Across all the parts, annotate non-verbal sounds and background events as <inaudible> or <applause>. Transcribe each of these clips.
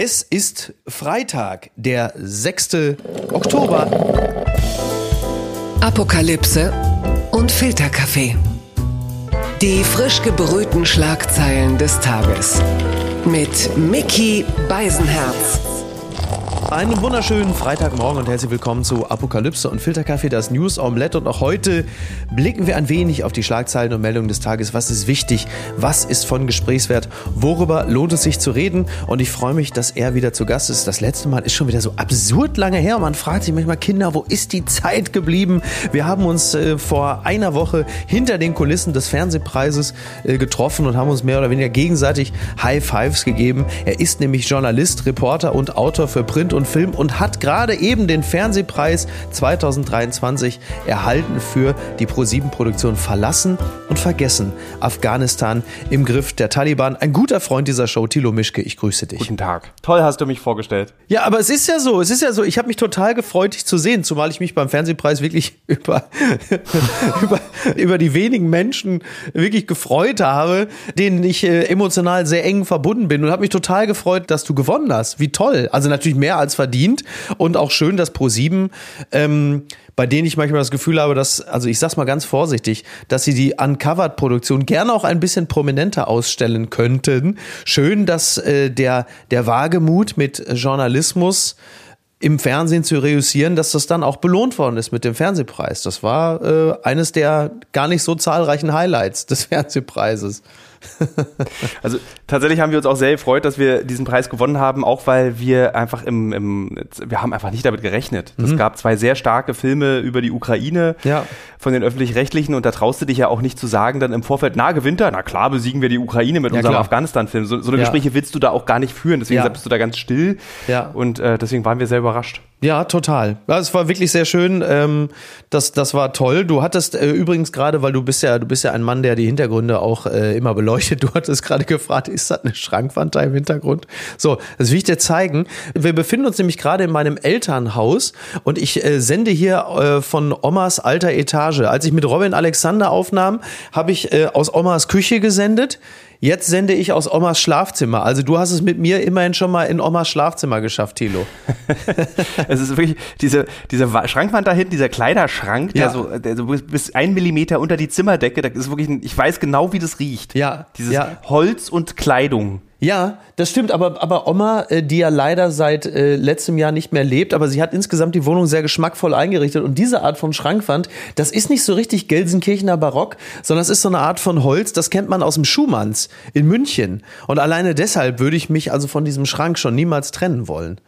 Es ist Freitag, der 6. Oktober. Apokalypse und Filterkaffee. Die frisch gebrühten Schlagzeilen des Tages. Mit Mickey Beisenherz. Einen wunderschönen Freitagmorgen und herzlich willkommen zu Apokalypse und Filterkaffee, das News Omelette. Und auch heute blicken wir ein wenig auf die Schlagzeilen und Meldungen des Tages. Was ist wichtig? Was ist von Gesprächswert? Worüber lohnt es sich zu reden? Und ich freue mich, dass er wieder zu Gast ist. Das letzte Mal ist schon wieder so absurd lange her. Man fragt sich manchmal, Kinder, wo ist die Zeit geblieben? Wir haben uns äh, vor einer Woche hinter den Kulissen des Fernsehpreises äh, getroffen und haben uns mehr oder weniger gegenseitig High Fives gegeben. Er ist nämlich Journalist, Reporter und Autor für Print und Film und hat gerade eben den Fernsehpreis 2023 erhalten für die Pro7-Produktion Verlassen und Vergessen. Afghanistan im Griff der Taliban. Ein guter Freund dieser Show, Thilo Mischke, ich grüße dich. Guten Tag. Toll hast du mich vorgestellt. Ja, aber es ist ja so, es ist ja so, ich habe mich total gefreut, dich zu sehen, zumal ich mich beim Fernsehpreis wirklich <laughs> über, <laughs> über, über die wenigen Menschen wirklich gefreut habe, denen ich äh, emotional sehr eng verbunden bin und habe mich total gefreut, dass du gewonnen hast. Wie toll. Also natürlich mehr als als verdient und auch schön, dass Pro7 ähm, bei denen ich manchmal das Gefühl habe, dass, also ich sag's mal ganz vorsichtig, dass sie die Uncovered-Produktion gerne auch ein bisschen prominenter ausstellen könnten. Schön, dass äh, der, der Wagemut mit Journalismus im Fernsehen zu reüssieren, dass das dann auch belohnt worden ist mit dem Fernsehpreis. Das war äh, eines der gar nicht so zahlreichen Highlights des <laughs> Fernsehpreises. <laughs> also tatsächlich haben wir uns auch sehr gefreut, dass wir diesen Preis gewonnen haben, auch weil wir einfach im, im wir haben einfach nicht damit gerechnet. Es mhm. gab zwei sehr starke Filme über die Ukraine ja. von den öffentlich-rechtlichen und da traust du dich ja auch nicht zu sagen, dann im Vorfeld, na gewinnt er, na klar besiegen wir die Ukraine mit ja, unserem Afghanistan-Film. So, so eine ja. Gespräche willst du da auch gar nicht führen, deswegen bist du da ganz still ja. und äh, deswegen waren wir sehr überrascht. Ja, total. Ja, es war wirklich sehr schön. Ähm, das, das war toll. Du hattest äh, übrigens gerade, weil du bist ja, du bist ja ein Mann, der die Hintergründe auch äh, immer beleuchtet. <laughs> Du hattest gerade gefragt, ist das eine Schrankwand da im Hintergrund? So, das will ich dir zeigen. Wir befinden uns nämlich gerade in meinem Elternhaus und ich äh, sende hier äh, von Omas alter Etage. Als ich mit Robin Alexander aufnahm, habe ich äh, aus Omas Küche gesendet. Jetzt sende ich aus Omas Schlafzimmer. Also du hast es mit mir immerhin schon mal in Omas Schlafzimmer geschafft, Thilo. <laughs> es ist wirklich diese, diese Schrankwand da hinten, dieser Kleiderschrank, ja. der so, der so bis ein Millimeter unter die Zimmerdecke, da ist wirklich, ich weiß genau, wie das riecht. Ja. Dieses ja. Holz und Kleidung. Ja, das stimmt, aber, aber Oma, äh, die ja leider seit äh, letztem Jahr nicht mehr lebt, aber sie hat insgesamt die Wohnung sehr geschmackvoll eingerichtet und diese Art von Schrankwand, das ist nicht so richtig Gelsenkirchener Barock, sondern es ist so eine Art von Holz, das kennt man aus dem Schumanns in München. Und alleine deshalb würde ich mich also von diesem Schrank schon niemals trennen wollen.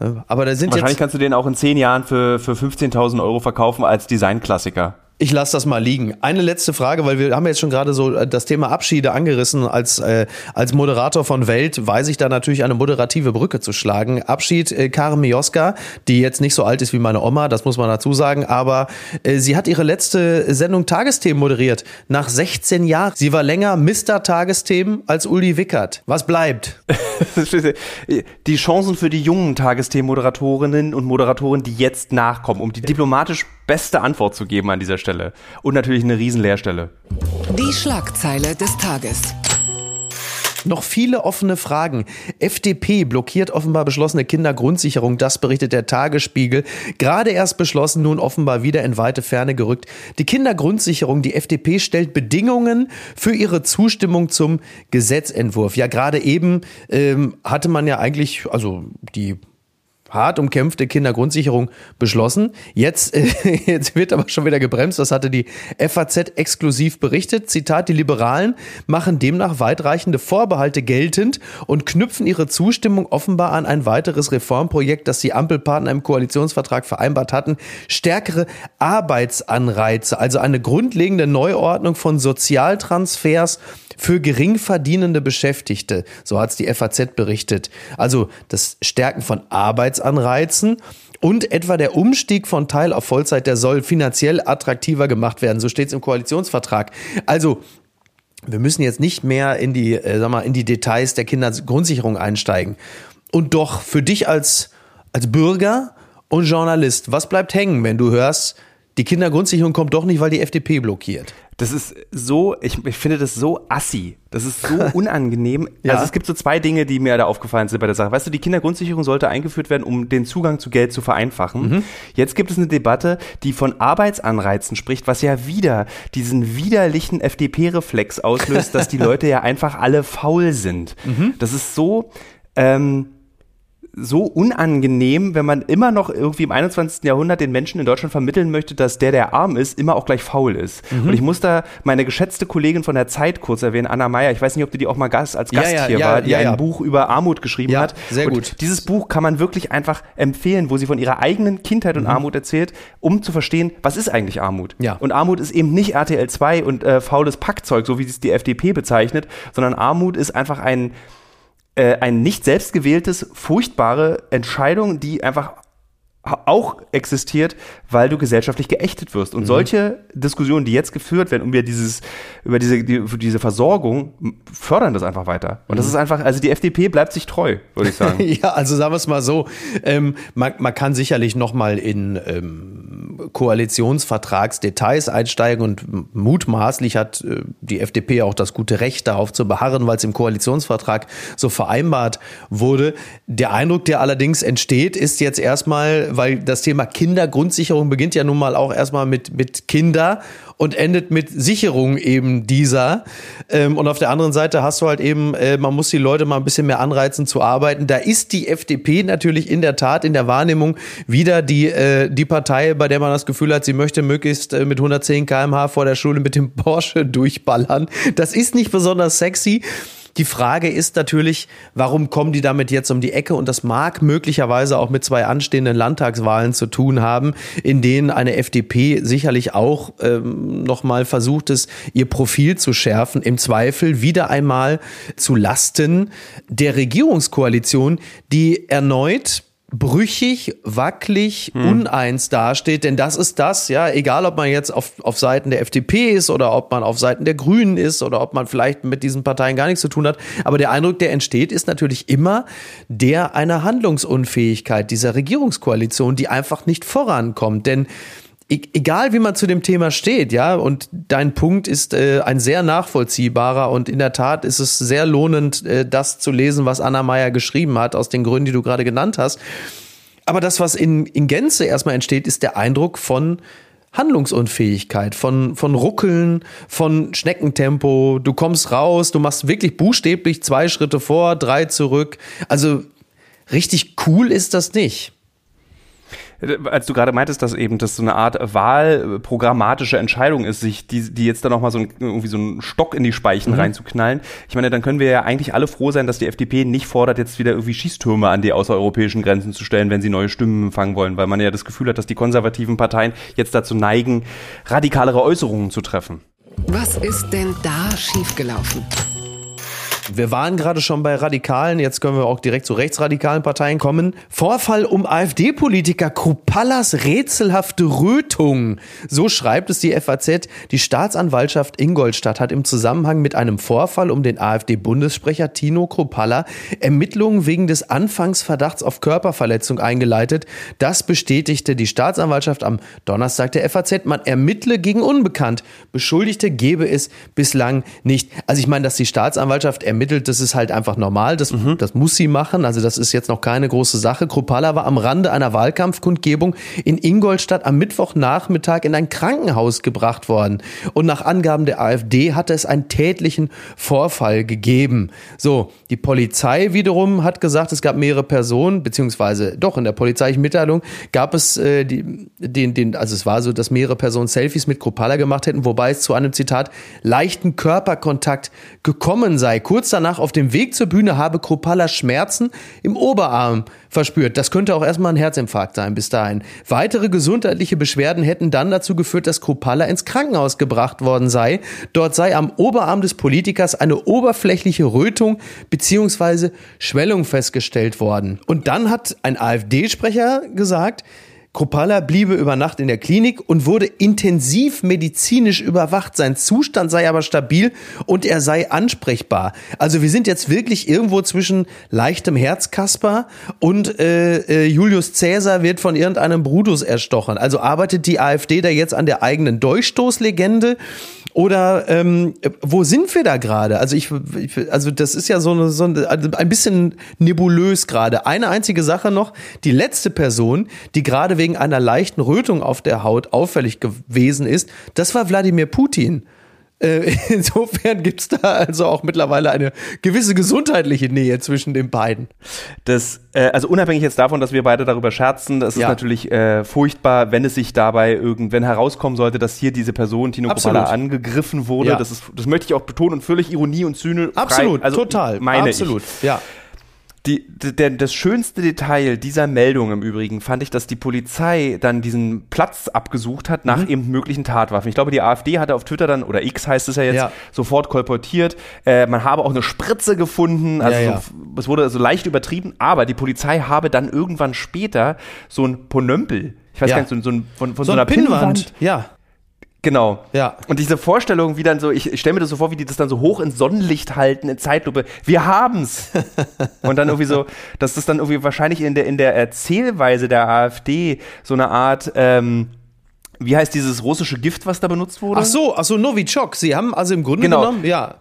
Äh, aber da sind Wahrscheinlich kannst du den auch in zehn Jahren für, für 15.000 Euro verkaufen als Designklassiker. Ich lasse das mal liegen. Eine letzte Frage, weil wir haben jetzt schon gerade so äh, das Thema Abschiede angerissen. Als, äh, als Moderator von Welt weiß ich da natürlich eine moderative Brücke zu schlagen. Abschied äh, Karen Mioska, die jetzt nicht so alt ist wie meine Oma, das muss man dazu sagen, aber äh, sie hat ihre letzte Sendung Tagesthemen moderiert. Nach 16 Jahren. Sie war länger Mr. Tagesthemen als Uli Wickert. Was bleibt? <laughs> die Chancen für die jungen Tagesthemen-Moderatorinnen und Moderatoren, die jetzt nachkommen, um die diplomatisch beste Antwort zu geben an dieser Stelle. Und natürlich eine Riesenleerstelle. Die Schlagzeile des Tages. Noch viele offene Fragen. FDP blockiert offenbar beschlossene Kindergrundsicherung. Das berichtet der Tagesspiegel. Gerade erst beschlossen, nun offenbar wieder in weite Ferne gerückt. Die Kindergrundsicherung, die FDP stellt Bedingungen für ihre Zustimmung zum Gesetzentwurf. Ja, gerade eben ähm, hatte man ja eigentlich, also die hart umkämpfte Kindergrundsicherung beschlossen. Jetzt, äh, <laughs> jetzt wird aber schon wieder gebremst. Das hatte die FAZ exklusiv berichtet. Zitat, die Liberalen machen demnach weitreichende Vorbehalte geltend und knüpfen ihre Zustimmung offenbar an ein weiteres Reformprojekt, das die Ampelpartner im Koalitionsvertrag vereinbart hatten. Stärkere Arbeitsanreize, also eine grundlegende Neuordnung von Sozialtransfers für geringverdienende Beschäftigte. So hat es die FAZ berichtet. Also das Stärken von Arbeitsanreizen und etwa der Umstieg von Teil auf Vollzeit, der soll finanziell attraktiver gemacht werden. So steht es im Koalitionsvertrag. Also wir müssen jetzt nicht mehr in die, äh, sag mal, in die Details der Kindergrundsicherung einsteigen. Und doch für dich als, als Bürger und Journalist, was bleibt hängen, wenn du hörst, die Kindergrundsicherung kommt doch nicht, weil die FDP blockiert? Das ist so, ich, ich finde das so assi. Das ist so <laughs> unangenehm. ja. Also es gibt so zwei Dinge, die mir da aufgefallen sind bei der Sache. Weißt du, die Kindergrundsicherung sollte eingeführt werden, um den Zugang zu Geld zu vereinfachen. Mhm. Jetzt gibt es eine Debatte, die von Arbeitsanreizen spricht, was ja wieder diesen widerlichen FDP-Reflex auslöst, dass die <laughs> Leute ja einfach alle faul sind. Mhm. Das ist so, ähm, so unangenehm, wenn man immer noch irgendwie im 21. Jahrhundert den Menschen in Deutschland vermitteln möchte, dass der, der arm ist, immer auch gleich faul ist. Mhm. Und ich muss da meine geschätzte Kollegin von der Zeit kurz erwähnen, Anna Meyer. Ich weiß nicht, ob die, die auch mal Gast, als Gast ja, ja, hier ja, war, die ein Buch über Armut geschrieben hat. Sehr gut. Und dieses Buch kann man wirklich einfach empfehlen, wo sie von ihrer eigenen Kindheit und mhm. Armut erzählt, um zu verstehen, was ist eigentlich Armut. Ja. Und Armut ist eben nicht RTL 2 und äh, faules Packzeug, so wie es die FDP bezeichnet, sondern Armut ist einfach ein äh, ein nicht selbstgewähltes, furchtbare Entscheidung, die einfach auch existiert, weil du gesellschaftlich geächtet wirst. Und mhm. solche Diskussionen, die jetzt geführt werden, um über dieses, über diese, die, diese Versorgung, fördern das einfach weiter. Und das mhm. ist einfach, also die FDP bleibt sich treu, würde ich sagen. <laughs> ja, also sagen wir es mal so, ähm, man, man kann sicherlich noch mal in ähm, Koalitionsvertragsdetails einsteigen und mutmaßlich hat äh, die FDP auch das gute Recht darauf zu beharren, weil es im Koalitionsvertrag so vereinbart wurde. Der Eindruck, der allerdings entsteht, ist jetzt erstmal, weil das Thema Kindergrundsicherung beginnt ja nun mal auch erstmal mit, mit Kinder und endet mit Sicherung eben dieser. Ähm, und auf der anderen Seite hast du halt eben, äh, man muss die Leute mal ein bisschen mehr anreizen zu arbeiten. Da ist die FDP natürlich in der Tat in der Wahrnehmung wieder die, äh, die Partei, bei der man das Gefühl hat, sie möchte möglichst äh, mit 110 kmh vor der Schule mit dem Porsche durchballern. Das ist nicht besonders sexy. Die Frage ist natürlich, warum kommen die damit jetzt um die Ecke? Und das mag möglicherweise auch mit zwei anstehenden Landtagswahlen zu tun haben, in denen eine FDP sicherlich auch ähm, nochmal versucht ist, ihr Profil zu schärfen. Im Zweifel wieder einmal zu Lasten der Regierungskoalition, die erneut brüchig, wackelig, hm. uneins dasteht, denn das ist das, ja, egal ob man jetzt auf, auf Seiten der FDP ist oder ob man auf Seiten der Grünen ist oder ob man vielleicht mit diesen Parteien gar nichts zu tun hat, aber der Eindruck, der entsteht, ist natürlich immer der einer Handlungsunfähigkeit dieser Regierungskoalition, die einfach nicht vorankommt, denn egal wie man zu dem Thema steht, ja, und dein Punkt ist äh, ein sehr nachvollziehbarer und in der Tat ist es sehr lohnend, äh, das zu lesen, was Anna Meyer geschrieben hat, aus den Gründen, die du gerade genannt hast. Aber das, was in, in Gänze erstmal entsteht, ist der Eindruck von Handlungsunfähigkeit, von, von Ruckeln, von Schneckentempo. Du kommst raus, du machst wirklich buchstäblich zwei Schritte vor, drei zurück. Also richtig cool ist das nicht als du gerade meintest, dass eben das so eine Art wahlprogrammatische Entscheidung ist, sich die, die jetzt dann nochmal so ein, irgendwie so einen Stock in die Speichen mhm. reinzuknallen. Ich meine, dann können wir ja eigentlich alle froh sein, dass die FDP nicht fordert, jetzt wieder irgendwie Schießtürme an die außereuropäischen Grenzen zu stellen, wenn sie neue Stimmen empfangen wollen, weil man ja das Gefühl hat, dass die konservativen Parteien jetzt dazu neigen, radikalere Äußerungen zu treffen. Was ist denn da schiefgelaufen? Wir waren gerade schon bei Radikalen, jetzt können wir auch direkt zu rechtsradikalen Parteien kommen. Vorfall um AfD-Politiker Krupallas rätselhafte Rötung. So schreibt es die FAZ. Die Staatsanwaltschaft Ingolstadt hat im Zusammenhang mit einem Vorfall um den AfD-Bundessprecher Tino Krupalla Ermittlungen wegen des Anfangsverdachts auf Körperverletzung eingeleitet. Das bestätigte die Staatsanwaltschaft am Donnerstag der FAZ. Man ermittle gegen Unbekannt. Beschuldigte gebe es bislang nicht. Also ich meine, dass die Staatsanwaltschaft ermittelt, ermittelt, das ist halt einfach normal, das, mhm. das muss sie machen, also das ist jetzt noch keine große Sache. Kropala war am Rande einer Wahlkampfkundgebung in Ingolstadt am Mittwochnachmittag in ein Krankenhaus gebracht worden und nach Angaben der AfD hatte es einen tätlichen Vorfall gegeben. So, die Polizei wiederum hat gesagt, es gab mehrere Personen, beziehungsweise doch in der polizeilichen Mitteilung gab es äh, die, den, den, also es war so, dass mehrere Personen Selfies mit Kropala gemacht hätten, wobei es zu einem Zitat leichten Körperkontakt gekommen sei. Kurz Kurz danach auf dem Weg zur Bühne habe Kropala Schmerzen im Oberarm verspürt. Das könnte auch erstmal ein Herzinfarkt sein bis dahin. Weitere gesundheitliche Beschwerden hätten dann dazu geführt, dass Kropala ins Krankenhaus gebracht worden sei. Dort sei am Oberarm des Politikers eine oberflächliche Rötung bzw. Schwellung festgestellt worden. Und dann hat ein AfD-Sprecher gesagt, Kropala bliebe über Nacht in der Klinik und wurde intensiv medizinisch überwacht. Sein Zustand sei aber stabil und er sei ansprechbar. Also wir sind jetzt wirklich irgendwo zwischen leichtem Herzkasper und äh, äh, Julius Caesar wird von irgendeinem Brutus erstochen. Also arbeitet die AfD da jetzt an der eigenen Durchstoßlegende Oder ähm, wo sind wir da gerade? Also ich, ich, also das ist ja so, eine, so eine, also ein bisschen nebulös gerade. Eine einzige Sache noch: Die letzte Person, die gerade wegen einer leichten Rötung auf der Haut auffällig gewesen ist, das war Wladimir Putin. Äh, <laughs> insofern gibt es da also auch mittlerweile eine gewisse gesundheitliche Nähe zwischen den beiden. Das, äh, also unabhängig jetzt davon, dass wir beide darüber scherzen, das ist ja. natürlich äh, furchtbar, wenn es sich dabei irgendwann herauskommen sollte, dass hier diese Person, Tino Kropala, angegriffen wurde. Ja. Das, ist, das möchte ich auch betonen und völlig Ironie und Zyne. Absolut, also, total. Meine Absolut, ich. ja. Die, der, das schönste Detail dieser Meldung im Übrigen fand ich, dass die Polizei dann diesen Platz abgesucht hat nach mhm. eben möglichen Tatwaffen. Ich glaube, die AfD hatte auf Twitter dann, oder X heißt es ja jetzt, ja. sofort kolportiert. Äh, man habe auch eine Spritze gefunden. Also ja, ja. So, es wurde so leicht übertrieben, aber die Polizei habe dann irgendwann später so ein Ponömpel, ich weiß gar nicht, so, so ein, von, von so, so einer Pinnwand, Pinnwand ja. Genau. Ja. Und diese Vorstellung, wie dann so, ich, ich stelle mir das so vor, wie die das dann so hoch ins Sonnenlicht halten, in Zeitlupe. Wir haben's! <laughs> und dann irgendwie so, dass das dann irgendwie wahrscheinlich in der, in der Erzählweise der AfD so eine Art, ähm, wie heißt dieses russische Gift, was da benutzt wurde? Ach so, ach so, Novichok. Sie haben also im Grunde genau. genommen, ja,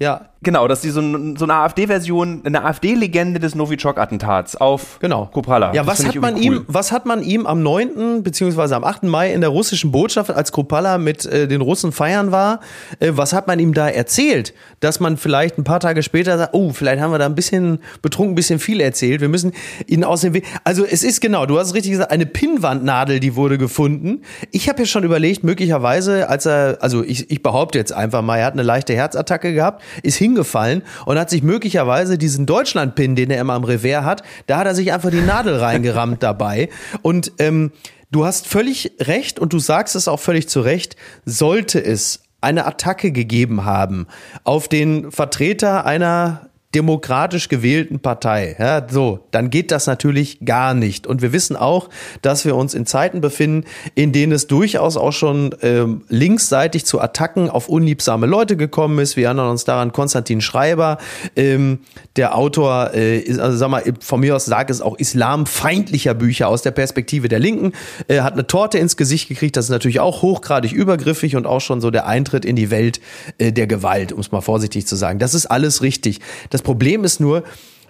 ja. Genau, dass die so, so eine AfD-Version, eine AfD-Legende des Novichok-Attentats auf genau. Kopala. Ja, was hat man cool. ihm, was hat man ihm am 9. beziehungsweise am 8. Mai in der russischen Botschaft, als Kopala mit äh, den Russen feiern war, äh, was hat man ihm da erzählt? Dass man vielleicht ein paar Tage später sagt, oh, vielleicht haben wir da ein bisschen betrunken, ein bisschen viel erzählt. Wir müssen ihn aus dem Weg. Also es ist genau, du hast es richtig gesagt, eine Pinnwandnadel, die wurde gefunden. Ich habe ja schon überlegt, möglicherweise, als er, also ich, ich behaupte jetzt einfach mal, er hat eine leichte Herzattacke gehabt, ist hin hingefallen und hat sich möglicherweise diesen Deutschland-Pin, den er immer am Revers hat, da hat er sich einfach die Nadel reingerammt <laughs> dabei. Und ähm, du hast völlig recht und du sagst es auch völlig zu Recht, sollte es eine Attacke gegeben haben auf den Vertreter einer demokratisch gewählten Partei. Ja, so, dann geht das natürlich gar nicht. Und wir wissen auch, dass wir uns in Zeiten befinden, in denen es durchaus auch schon ähm, linksseitig zu Attacken auf unliebsame Leute gekommen ist. Wir erinnern uns daran, Konstantin Schreiber, ähm, der Autor, äh, ist, also sag mal, von mir aus sage es auch islamfeindlicher Bücher aus der Perspektive der Linken, äh, hat eine Torte ins Gesicht gekriegt. Das ist natürlich auch hochgradig übergriffig und auch schon so der Eintritt in die Welt äh, der Gewalt, um es mal vorsichtig zu sagen. Das ist alles richtig. Das das Problem ist nur,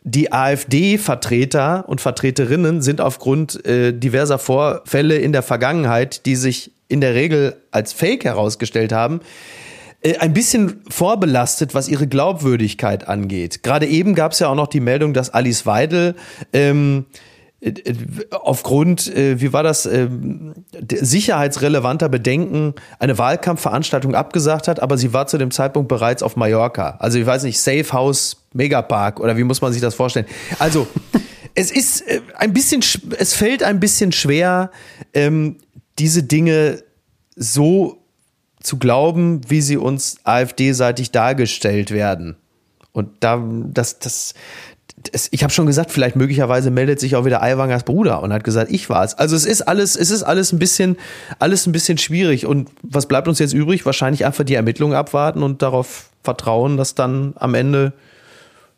die AfD-Vertreter und Vertreterinnen sind aufgrund äh, diverser Vorfälle in der Vergangenheit, die sich in der Regel als Fake herausgestellt haben, äh, ein bisschen vorbelastet, was ihre Glaubwürdigkeit angeht. Gerade eben gab es ja auch noch die Meldung, dass Alice Weidel ähm, äh, aufgrund, äh, wie war das, äh, sicherheitsrelevanter Bedenken eine Wahlkampfveranstaltung abgesagt hat, aber sie war zu dem Zeitpunkt bereits auf Mallorca. Also ich weiß nicht, Safe House Megapark oder wie muss man sich das vorstellen? Also <laughs> es ist äh, ein bisschen, es fällt ein bisschen schwer, ähm, diese Dinge so zu glauben, wie sie uns AfD-seitig dargestellt werden. Und da, das, das, es, ich habe schon gesagt, vielleicht möglicherweise meldet sich auch wieder Aiwangers Bruder und hat gesagt, ich war's. Also es ist alles, es ist alles ein bisschen, alles ein bisschen schwierig. Und was bleibt uns jetzt übrig? Wahrscheinlich einfach die Ermittlungen abwarten und darauf vertrauen, dass dann am Ende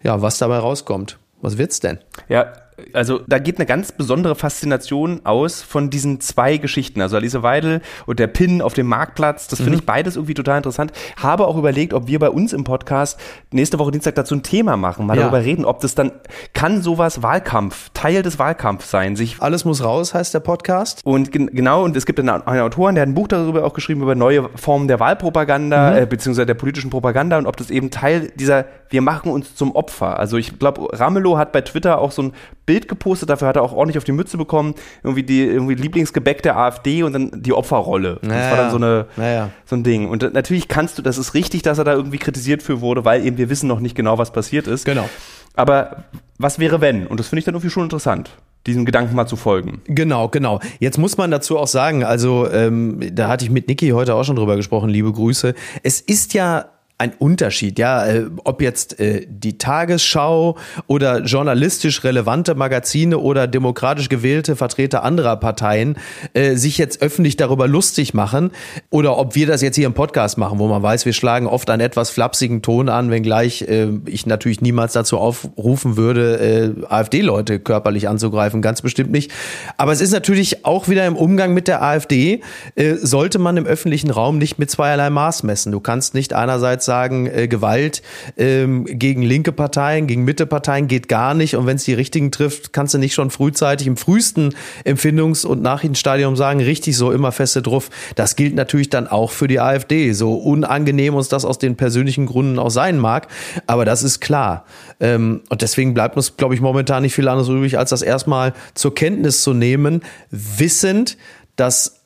ja was dabei rauskommt. Was wird's denn? Ja, also da geht eine ganz besondere Faszination aus von diesen zwei Geschichten. Also Alice Weidel und der Pin auf dem Marktplatz, das finde mhm. ich beides irgendwie total interessant. Habe auch überlegt, ob wir bei uns im Podcast nächste Woche Dienstag dazu ein Thema machen, mal ja. darüber reden, ob das dann, kann sowas Wahlkampf, Teil des Wahlkampfs sein, sich. Alles muss raus, heißt der Podcast. Und gen genau, und es gibt einen, einen Autoren, der hat ein Buch darüber auch geschrieben, über neue Formen der Wahlpropaganda, mhm. äh, beziehungsweise der politischen Propaganda und ob das eben Teil dieser, wir machen uns zum Opfer. Also ich glaube, Ramelow hat bei Twitter auch so ein Bild gepostet, dafür hat er auch ordentlich auf die Mütze bekommen, irgendwie die irgendwie Lieblingsgebäck der AfD und dann die Opferrolle. Naja, das war dann so eine naja. so ein Ding. Und natürlich kannst du, das ist richtig, dass er da irgendwie kritisiert für wurde, weil eben wir wissen noch nicht genau, was passiert ist. Genau. Aber was wäre wenn? Und das finde ich dann irgendwie schon interessant diesem Gedanken mal zu folgen. Genau, genau. Jetzt muss man dazu auch sagen, also ähm, da hatte ich mit Niki heute auch schon drüber gesprochen, liebe Grüße. Es ist ja ein Unterschied, ja, äh, ob jetzt äh, die Tagesschau oder journalistisch relevante Magazine oder demokratisch gewählte Vertreter anderer Parteien äh, sich jetzt öffentlich darüber lustig machen oder ob wir das jetzt hier im Podcast machen, wo man weiß, wir schlagen oft einen etwas flapsigen Ton an, wenngleich äh, ich natürlich niemals dazu aufrufen würde, äh, AfD-Leute körperlich anzugreifen, ganz bestimmt nicht. Aber es ist natürlich auch wieder im Umgang mit der AfD, äh, sollte man im öffentlichen Raum nicht mit zweierlei Maß messen. Du kannst nicht einerseits sagen, äh, Gewalt ähm, gegen linke Parteien, gegen Mitteparteien geht gar nicht. Und wenn es die richtigen trifft, kannst du nicht schon frühzeitig im frühesten Empfindungs- und Nachrichtenstadium sagen, richtig so immer feste drauf. Das gilt natürlich dann auch für die AfD. So unangenehm uns das aus den persönlichen Gründen auch sein mag. Aber das ist klar. Ähm, und deswegen bleibt uns, glaube ich, momentan nicht viel anderes übrig, als das erstmal zur Kenntnis zu nehmen, wissend, dass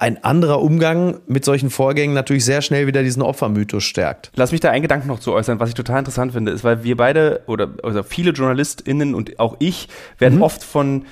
ein anderer Umgang mit solchen Vorgängen natürlich sehr schnell wieder diesen Opfermythos stärkt. Lass mich da einen Gedanken noch zu äußern, was ich total interessant finde, ist, weil wir beide oder also viele JournalistInnen und auch ich werden mhm. oft von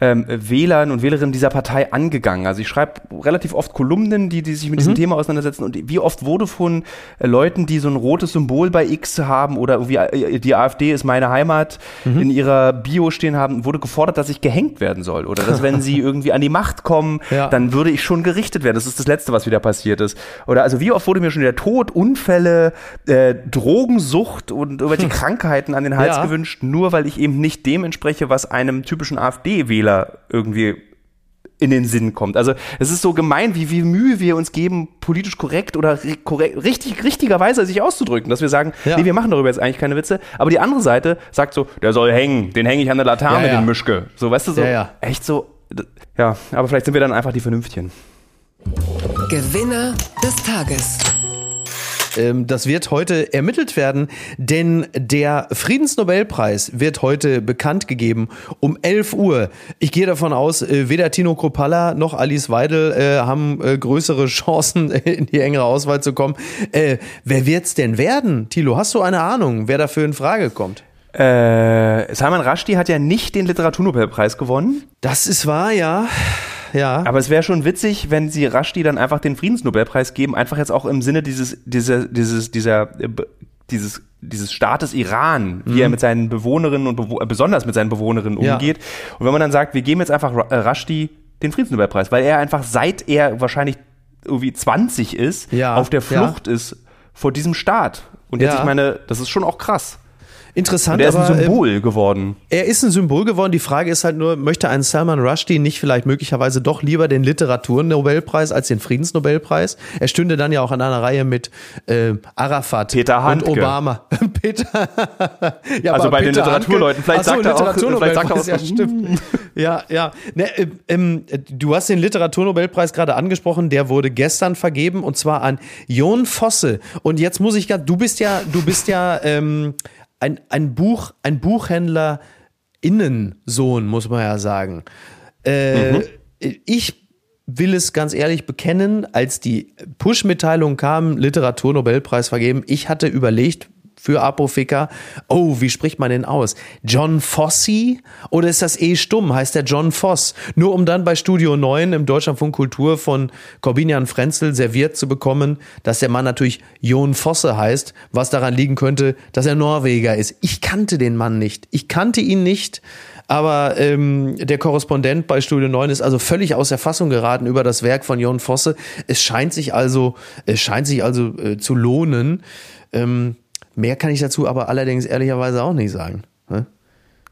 ähm, Wählern und Wählerinnen dieser Partei angegangen. Also ich schreibe relativ oft Kolumnen, die, die sich mit diesem mhm. Thema auseinandersetzen. Und wie oft wurde von äh, Leuten, die so ein rotes Symbol bei X haben oder irgendwie äh, die AfD ist meine Heimat mhm. in ihrer Bio stehen haben, wurde gefordert, dass ich gehängt werden soll. Oder dass wenn sie <laughs> irgendwie an die Macht kommen, ja. dann würde ich schon gerichtet werden. Das ist das Letzte, was wieder passiert ist. Oder also wie oft wurde mir schon der Tod, Unfälle, äh, Drogensucht und irgendwelche hm. Krankheiten an den Hals ja. gewünscht, nur weil ich eben nicht dem entspreche, was einem typischen AfD-Wähler Fehler irgendwie in den Sinn kommt. Also es ist so gemein, wie viel Mühe wir uns geben, politisch korrekt oder korrekt, richtig, richtigerweise sich auszudrücken, dass wir sagen, ja. nee, wir machen darüber jetzt eigentlich keine Witze. Aber die andere Seite sagt so, der soll hängen, den hänge ich an der Laterne, ja, ja. den Mischke. So, weißt du, so ja, echt so, ja, aber vielleicht sind wir dann einfach die Vernünftchen. Gewinner des Tages. Ähm, das wird heute ermittelt werden, denn der Friedensnobelpreis wird heute bekannt gegeben um 11 Uhr. Ich gehe davon aus, äh, weder Tino Kropalla noch Alice Weidel äh, haben äh, größere <laughs> Chancen, in die engere Auswahl zu kommen. Äh, wer wird's denn werden? Tilo, hast du eine Ahnung, wer dafür in Frage kommt? Äh, Salman Rushdie hat ja nicht den Literaturnobelpreis gewonnen. Das ist wahr, ja ja. Aber es wäre schon witzig, wenn sie Rashti dann einfach den Friedensnobelpreis geben, einfach jetzt auch im Sinne dieses, dieser, dieses, dieser, äh, dieses, dieses Staates Iran, wie mhm. er mit seinen Bewohnerinnen und Bewo äh, besonders mit seinen Bewohnerinnen umgeht. Ja. Und wenn man dann sagt, wir geben jetzt einfach äh, Rashti den Friedensnobelpreis, weil er einfach seit er wahrscheinlich irgendwie 20 ist, ja. auf der Flucht ja. ist vor diesem Staat. Und jetzt, ich meine, das ist schon auch krass. Interessant. Und er ist ein Symbol ähm, geworden. Er ist ein Symbol geworden. Die Frage ist halt nur, möchte ein Salman Rushdie nicht vielleicht möglicherweise doch lieber den Literaturnobelpreis als den Friedensnobelpreis? Er stünde dann ja auch an einer Reihe mit äh, Arafat Peter und Obama. <laughs> Peter. <laughs> ja, also bei Peter den Literaturleuten. Vielleicht so, sagt er auch. Vielleicht sagt er auch ja, stimmt. <laughs> ja, ja. Ne, äh, ähm, du hast den Literaturnobelpreis gerade angesprochen. Der wurde gestern vergeben und zwar an Jon Fosse. Und jetzt muss ich, du bist ja, du bist ja ähm, ein, ein Buch, ein Buchhändler Innensohn, muss man ja sagen. Äh, mhm. Ich will es ganz ehrlich bekennen, als die Push-Mitteilung kam, Literaturnobelpreis vergeben, ich hatte überlegt, für Apofika. Oh, wie spricht man denn aus? John Fossey? Oder ist das eh stumm? Heißt der John Voss? Nur um dann bei Studio 9 im Deutschlandfunk Kultur von Corbinian Frenzel serviert zu bekommen, dass der Mann natürlich Jon Fosse heißt, was daran liegen könnte, dass er Norweger ist. Ich kannte den Mann nicht. Ich kannte ihn nicht. Aber ähm, der Korrespondent bei Studio 9 ist also völlig aus der Fassung geraten über das Werk von Jon Fosse. Es scheint sich also, es scheint sich also äh, zu lohnen. Ähm, Mehr kann ich dazu aber allerdings ehrlicherweise auch nicht sagen. Ne?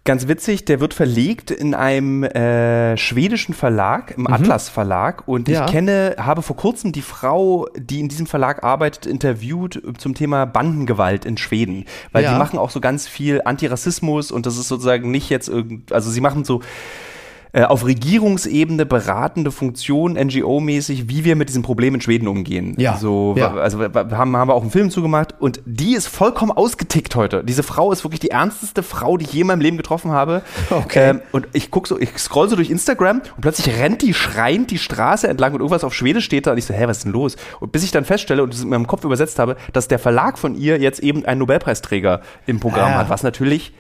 Ganz witzig, der wird verlegt in einem äh, schwedischen Verlag, im mhm. Atlas Verlag. Und ja. ich kenne, habe vor kurzem die Frau, die in diesem Verlag arbeitet, interviewt zum Thema Bandengewalt in Schweden. Weil ja. die machen auch so ganz viel Antirassismus und das ist sozusagen nicht jetzt irgend, also sie machen so äh, auf Regierungsebene beratende Funktion, NGO-mäßig, wie wir mit diesem Problem in Schweden umgehen. Ja. So, ja. Also haben, haben wir auch einen Film zugemacht und die ist vollkommen ausgetickt heute. Diese Frau ist wirklich die ernsteste Frau, die ich je in meinem Leben getroffen habe. Okay. Ähm, und ich guck so, ich scroll so durch Instagram und plötzlich rennt die schreiend die Straße entlang und irgendwas auf Schwedisch steht da und ich so, hä, was ist denn los? Und bis ich dann feststelle und es in meinem Kopf übersetzt habe, dass der Verlag von ihr jetzt eben einen Nobelpreisträger im Programm ah. hat, was natürlich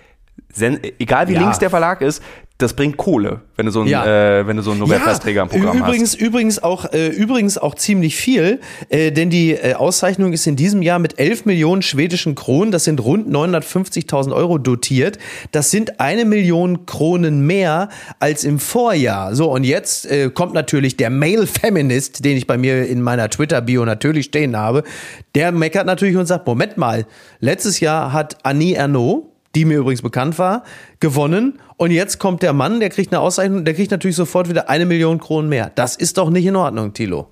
egal wie ja. links der Verlag ist, das bringt Kohle, wenn du so ein, ja. äh, wenn du so einen Nobelpreisträger ja, im Programm übrigens, hast. Übrigens auch, äh, übrigens auch ziemlich viel, äh, denn die äh, Auszeichnung ist in diesem Jahr mit 11 Millionen schwedischen Kronen, das sind rund 950.000 Euro dotiert. Das sind eine Million Kronen mehr als im Vorjahr. So, und jetzt äh, kommt natürlich der Male Feminist, den ich bei mir in meiner Twitter-Bio natürlich stehen habe. Der meckert natürlich und sagt, Moment mal, letztes Jahr hat Annie Ernaux, die mir übrigens bekannt war, gewonnen. Und jetzt kommt der Mann, der kriegt eine Auszeichnung, der kriegt natürlich sofort wieder eine Million Kronen mehr. Das ist doch nicht in Ordnung, Tilo.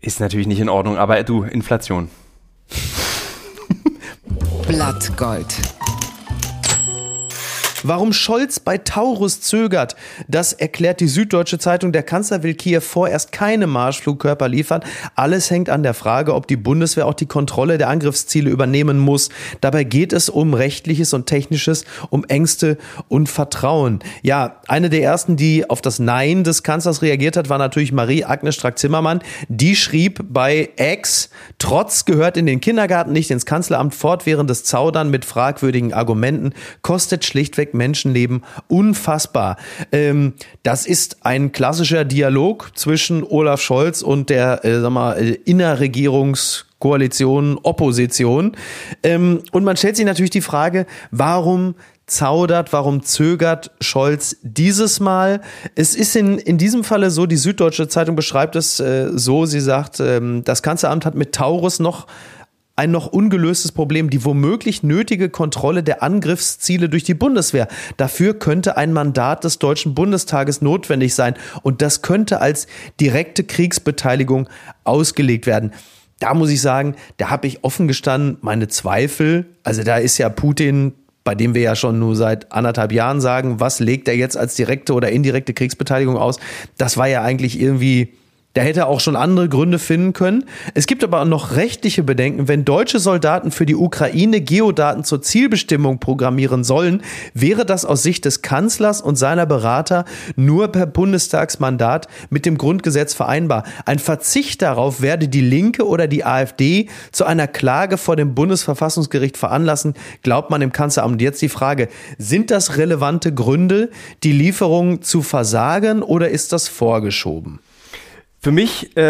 Ist natürlich nicht in Ordnung, aber du, Inflation. Blattgold. Warum Scholz bei Taurus zögert, das erklärt die Süddeutsche Zeitung. Der Kanzler will Kiew vorerst keine Marschflugkörper liefern. Alles hängt an der Frage, ob die Bundeswehr auch die Kontrolle der Angriffsziele übernehmen muss. Dabei geht es um rechtliches und technisches, um Ängste und Vertrauen. Ja, eine der ersten, die auf das Nein des Kanzlers reagiert hat, war natürlich Marie-Agnes Strack-Zimmermann. Die schrieb bei Ex, Trotz gehört in den Kindergarten nicht ins Kanzleramt fortwährendes Zaudern mit fragwürdigen Argumenten, kostet schlichtweg Menschenleben unfassbar. Ähm, das ist ein klassischer Dialog zwischen Olaf Scholz und der, äh, sag mal, äh, Innerregierungskoalition, Opposition. Ähm, und man stellt sich natürlich die Frage, warum zaudert, warum zögert Scholz dieses Mal? Es ist in, in diesem Falle so, die Süddeutsche Zeitung beschreibt es äh, so, sie sagt, ähm, das Kanzleramt hat mit Taurus noch ein noch ungelöstes Problem, die womöglich nötige Kontrolle der Angriffsziele durch die Bundeswehr. Dafür könnte ein Mandat des Deutschen Bundestages notwendig sein und das könnte als direkte Kriegsbeteiligung ausgelegt werden. Da muss ich sagen, da habe ich offen gestanden meine Zweifel. Also da ist ja Putin bei dem wir ja schon nur seit anderthalb Jahren sagen, was legt er jetzt als direkte oder indirekte Kriegsbeteiligung aus? Das war ja eigentlich irgendwie da hätte auch schon andere Gründe finden können. Es gibt aber auch noch rechtliche Bedenken. Wenn deutsche Soldaten für die Ukraine Geodaten zur Zielbestimmung programmieren sollen, wäre das aus Sicht des Kanzlers und seiner Berater nur per Bundestagsmandat mit dem Grundgesetz vereinbar. Ein Verzicht darauf werde die Linke oder die AfD zu einer Klage vor dem Bundesverfassungsgericht veranlassen, glaubt man im Kanzleramt. Und jetzt die Frage, sind das relevante Gründe, die Lieferung zu versagen oder ist das vorgeschoben? Für mich, äh,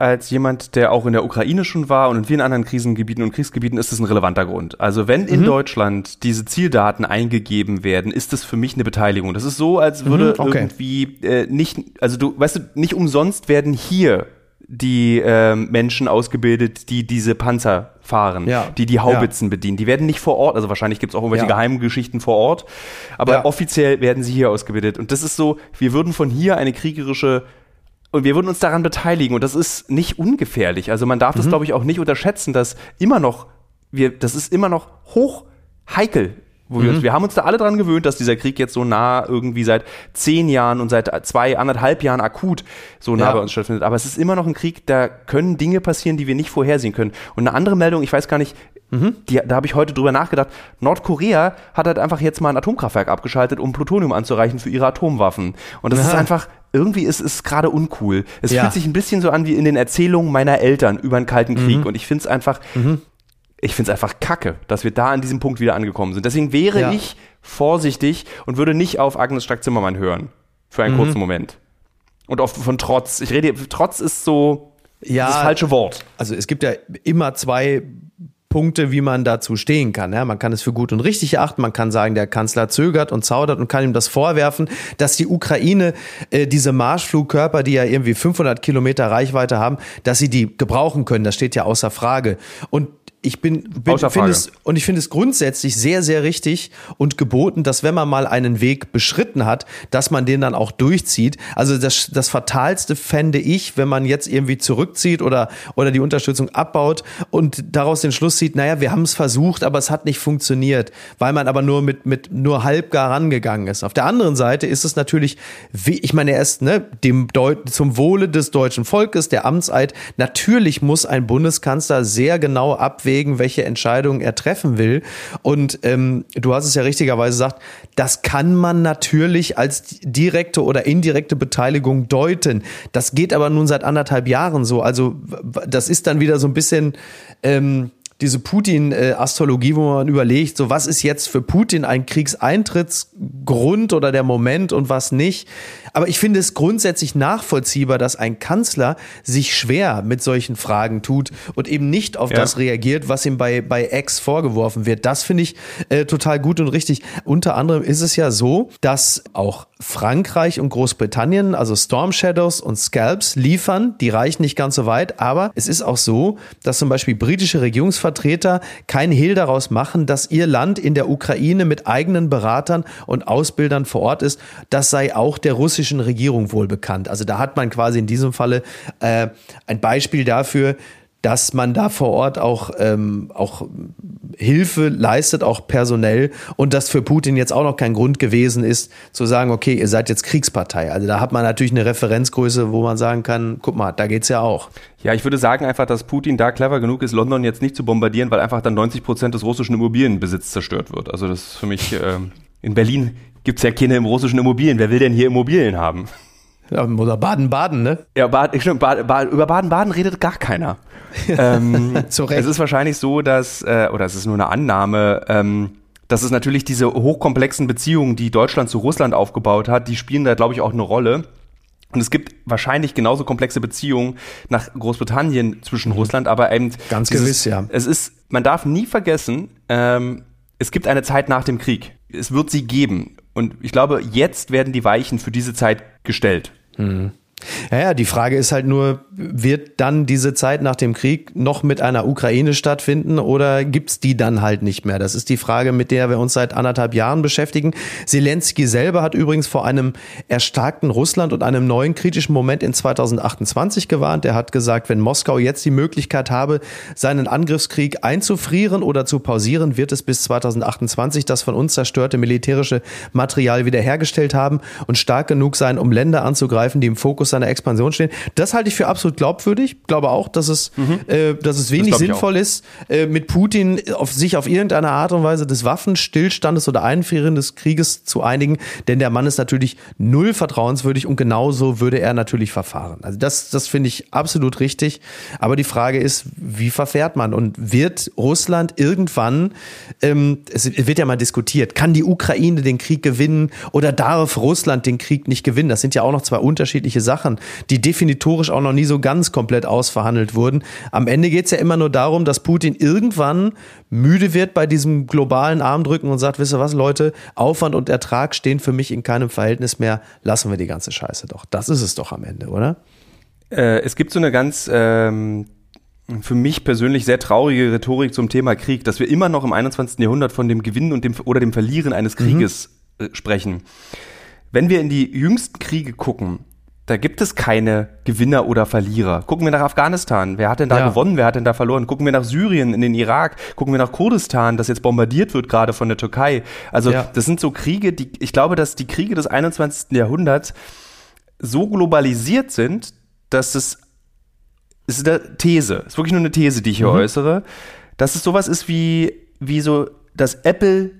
als jemand, der auch in der Ukraine schon war und in vielen anderen Krisengebieten und Kriegsgebieten, ist es ein relevanter Grund. Also wenn in mhm. Deutschland diese Zieldaten eingegeben werden, ist es für mich eine Beteiligung. Das ist so, als würde mhm, okay. irgendwie äh, nicht, also du, weißt du, nicht umsonst werden hier die äh, Menschen ausgebildet, die diese Panzer fahren, ja. die die Haubitzen ja. bedienen. Die werden nicht vor Ort, also wahrscheinlich gibt es auch irgendwelche ja. geheimen Geschichten vor Ort, aber offiziell werden sie hier ausgebildet. Und das ist so, wir würden von hier eine kriegerische und wir würden uns daran beteiligen und das ist nicht ungefährlich. Also man darf mhm. das, glaube ich, auch nicht unterschätzen, dass immer noch, wir, das ist immer noch hoch heikel. Wo mhm. wir, uns, wir haben uns da alle dran gewöhnt, dass dieser Krieg jetzt so nah irgendwie seit zehn Jahren und seit zwei, anderthalb Jahren akut so nah ja. bei uns stattfindet. Aber es ist immer noch ein Krieg, da können Dinge passieren, die wir nicht vorhersehen können. Und eine andere Meldung, ich weiß gar nicht, Mhm. Die, da habe ich heute drüber nachgedacht. Nordkorea hat halt einfach jetzt mal ein Atomkraftwerk abgeschaltet, um Plutonium anzureichen für ihre Atomwaffen. Und das Aha. ist einfach, irgendwie ist es gerade uncool. Es ja. fühlt sich ein bisschen so an wie in den Erzählungen meiner Eltern über den Kalten Krieg. Mhm. Und ich finde es einfach, mhm. ich finde es einfach kacke, dass wir da an diesem Punkt wieder angekommen sind. Deswegen wäre ja. ich vorsichtig und würde nicht auf Agnes Strack-Zimmermann hören. Für einen mhm. kurzen Moment. Und oft von Trotz. Ich rede, Trotz ist so ja, das falsche Wort. Also es gibt ja immer zwei Punkte, wie man dazu stehen kann. Ja, man kann es für gut und richtig erachten. Man kann sagen, der Kanzler zögert und zaudert und kann ihm das vorwerfen, dass die Ukraine äh, diese Marschflugkörper, die ja irgendwie 500 Kilometer Reichweite haben, dass sie die gebrauchen können. Das steht ja außer Frage. Und ich bin, bin finde es und ich finde es grundsätzlich sehr sehr richtig und geboten, dass wenn man mal einen Weg beschritten hat, dass man den dann auch durchzieht. Also das das fatalste fände ich, wenn man jetzt irgendwie zurückzieht oder oder die Unterstützung abbaut und daraus den Schluss zieht, naja, wir haben es versucht, aber es hat nicht funktioniert, weil man aber nur mit mit nur halbgar rangegangen ist. Auf der anderen Seite ist es natürlich, wie ich meine, erst ne, dem Deut zum Wohle des deutschen Volkes, der Amtseid, natürlich muss ein Bundeskanzler sehr genau abwägen abwägen, welche Entscheidungen er treffen will. Und ähm, du hast es ja richtigerweise gesagt, das kann man natürlich als direkte oder indirekte Beteiligung deuten. Das geht aber nun seit anderthalb Jahren so. Also das ist dann wieder so ein bisschen ähm, diese Putin-Astrologie, wo man überlegt, so was ist jetzt für Putin ein Kriegseintrittsgrund oder der Moment und was nicht. Aber ich finde es grundsätzlich nachvollziehbar, dass ein Kanzler sich schwer mit solchen Fragen tut und eben nicht auf ja. das reagiert, was ihm bei, bei Ex vorgeworfen wird. Das finde ich äh, total gut und richtig. Unter anderem ist es ja so, dass auch Frankreich und Großbritannien, also Storm Shadows und Scalps liefern. Die reichen nicht ganz so weit, aber es ist auch so, dass zum Beispiel britische Regierungsvertreter kein Hehl daraus machen, dass ihr Land in der Ukraine mit eigenen Beratern und Ausbildern vor Ort ist. Das sei auch der russischen Regierung wohl bekannt. Also da hat man quasi in diesem Falle äh, ein Beispiel dafür, dass man da vor Ort auch, ähm, auch Hilfe leistet, auch personell und das für Putin jetzt auch noch kein Grund gewesen ist, zu sagen, okay, ihr seid jetzt Kriegspartei. Also da hat man natürlich eine Referenzgröße, wo man sagen kann, guck mal, da geht's ja auch. Ja, ich würde sagen einfach, dass Putin da clever genug ist, London jetzt nicht zu bombardieren, weil einfach dann 90 Prozent des russischen Immobilienbesitzes zerstört wird. Also das ist für mich, äh, in Berlin gibt's ja keine im russischen Immobilien. Wer will denn hier Immobilien haben? Ja, oder Baden-Baden, ne? Ja, Bad, stimmt, Bad, Bad, über Baden-Baden redet gar keiner. <laughs> ähm, Zu Recht. Es ist wahrscheinlich so, dass, äh, oder es ist nur eine Annahme, ähm, dass es natürlich diese hochkomplexen Beziehungen, die Deutschland zu Russland aufgebaut hat, die spielen da, glaube ich, auch eine Rolle. Und es gibt wahrscheinlich genauso komplexe Beziehungen nach Großbritannien zwischen mhm. Russland, aber eben. Ganz dieses, gewiss, ja. Es ist, man darf nie vergessen, ähm, es gibt eine Zeit nach dem Krieg. Es wird sie geben. Und ich glaube, jetzt werden die Weichen für diese Zeit gestellt. Mhm. Ja, ja, die Frage ist halt nur, wird dann diese Zeit nach dem Krieg noch mit einer Ukraine stattfinden oder gibt's die dann halt nicht mehr? Das ist die Frage, mit der wir uns seit anderthalb Jahren beschäftigen. Zelensky selber hat übrigens vor einem erstarkten Russland und einem neuen kritischen Moment in 2028 gewarnt. Er hat gesagt, wenn Moskau jetzt die Möglichkeit habe, seinen Angriffskrieg einzufrieren oder zu pausieren, wird es bis 2028 das von uns zerstörte militärische Material wiederhergestellt haben und stark genug sein, um Länder anzugreifen, die im Fokus seiner Expansion stehen. Das halte ich für absolut glaubwürdig. Glaube auch, dass es, mhm. äh, dass es wenig sinnvoll ist, äh, mit Putin auf sich auf irgendeine Art und Weise des Waffenstillstandes oder Einfrieren des Krieges zu einigen. Denn der Mann ist natürlich null vertrauenswürdig und genauso würde er natürlich verfahren. Also das, das finde ich absolut richtig. Aber die Frage ist, wie verfährt man? Und wird Russland irgendwann, ähm, es wird ja mal diskutiert, kann die Ukraine den Krieg gewinnen oder darf Russland den Krieg nicht gewinnen? Das sind ja auch noch zwei unterschiedliche Sachen, die definitorisch auch noch nie so ganz komplett ausverhandelt wurden. Am Ende geht es ja immer nur darum, dass Putin irgendwann müde wird bei diesem globalen Armdrücken und sagt, wisst ihr was, Leute, Aufwand und Ertrag stehen für mich in keinem Verhältnis mehr, lassen wir die ganze Scheiße doch. Das ist es doch am Ende, oder? Äh, es gibt so eine ganz ähm, für mich persönlich sehr traurige Rhetorik zum Thema Krieg, dass wir immer noch im 21. Jahrhundert von dem Gewinnen und dem oder dem Verlieren eines mhm. Krieges mhm. sprechen. Wenn wir in die jüngsten Kriege gucken, da gibt es keine Gewinner oder Verlierer. Gucken wir nach Afghanistan. Wer hat denn da ja. gewonnen? Wer hat denn da verloren? Gucken wir nach Syrien, in den Irak. Gucken wir nach Kurdistan, das jetzt bombardiert wird gerade von der Türkei. Also ja. das sind so Kriege, die, ich glaube, dass die Kriege des 21. Jahrhunderts so globalisiert sind, dass es, ist eine These, es ist wirklich nur eine These, die ich hier mhm. äußere, dass es sowas ist wie, wie so das Apple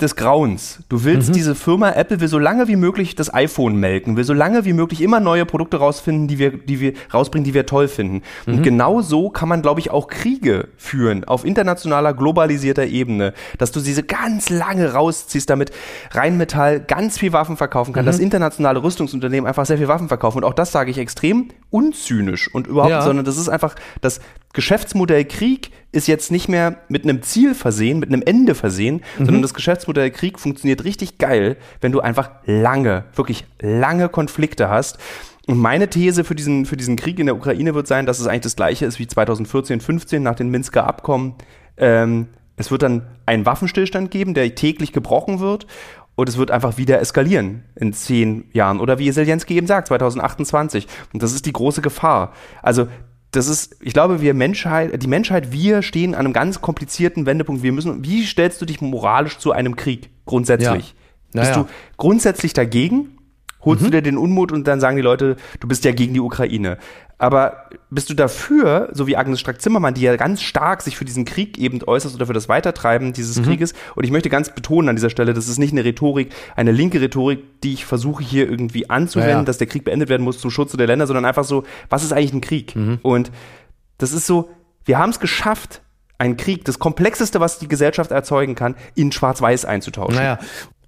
des Grauens. Du willst mhm. diese Firma Apple will so lange wie möglich das iPhone melken, will so lange wie möglich immer neue Produkte rausfinden, die wir, die wir rausbringen, die wir toll finden. Mhm. Und genau so kann man, glaube ich, auch Kriege führen auf internationaler, globalisierter Ebene, dass du diese ganz lange rausziehst, damit Rheinmetall ganz viel Waffen verkaufen kann, mhm. dass internationale Rüstungsunternehmen einfach sehr viel Waffen verkaufen. Und auch das sage ich extrem unzynisch und überhaupt, ja. sondern das ist einfach das Geschäftsmodell Krieg ist jetzt nicht mehr mit einem Ziel versehen, mit einem Ende versehen, mhm. sondern das Geschäftsmodell Krieg funktioniert richtig geil, wenn du einfach lange, wirklich lange Konflikte hast. Und meine These für diesen, für diesen Krieg in der Ukraine wird sein, dass es eigentlich das gleiche ist wie 2014, 15 nach den Minsker Abkommen. Ähm, es wird dann einen Waffenstillstand geben, der täglich gebrochen wird. Und es wird einfach wieder eskalieren in zehn Jahren. Oder wie Zelensky eben sagt, 2028. Und das ist die große Gefahr. Also das ist, ich glaube, wir Menschheit, die Menschheit, wir stehen an einem ganz komplizierten Wendepunkt. Wir müssen, wie stellst du dich moralisch zu einem Krieg grundsätzlich? Ja. Bist du grundsätzlich dagegen? Holst mhm. du dir den Unmut und dann sagen die Leute, du bist ja gegen die Ukraine. Aber bist du dafür, so wie Agnes Strack-Zimmermann, die ja ganz stark sich für diesen Krieg eben äußert oder für das Weitertreiben dieses mhm. Krieges? Und ich möchte ganz betonen an dieser Stelle, das ist nicht eine Rhetorik, eine linke Rhetorik, die ich versuche hier irgendwie anzuwenden, ja, ja. dass der Krieg beendet werden muss zum Schutze der Länder, sondern einfach so, was ist eigentlich ein Krieg? Mhm. Und das ist so, wir haben es geschafft, einen Krieg, das Komplexeste, was die Gesellschaft erzeugen kann, in Schwarz-Weiß einzutauschen. Naja,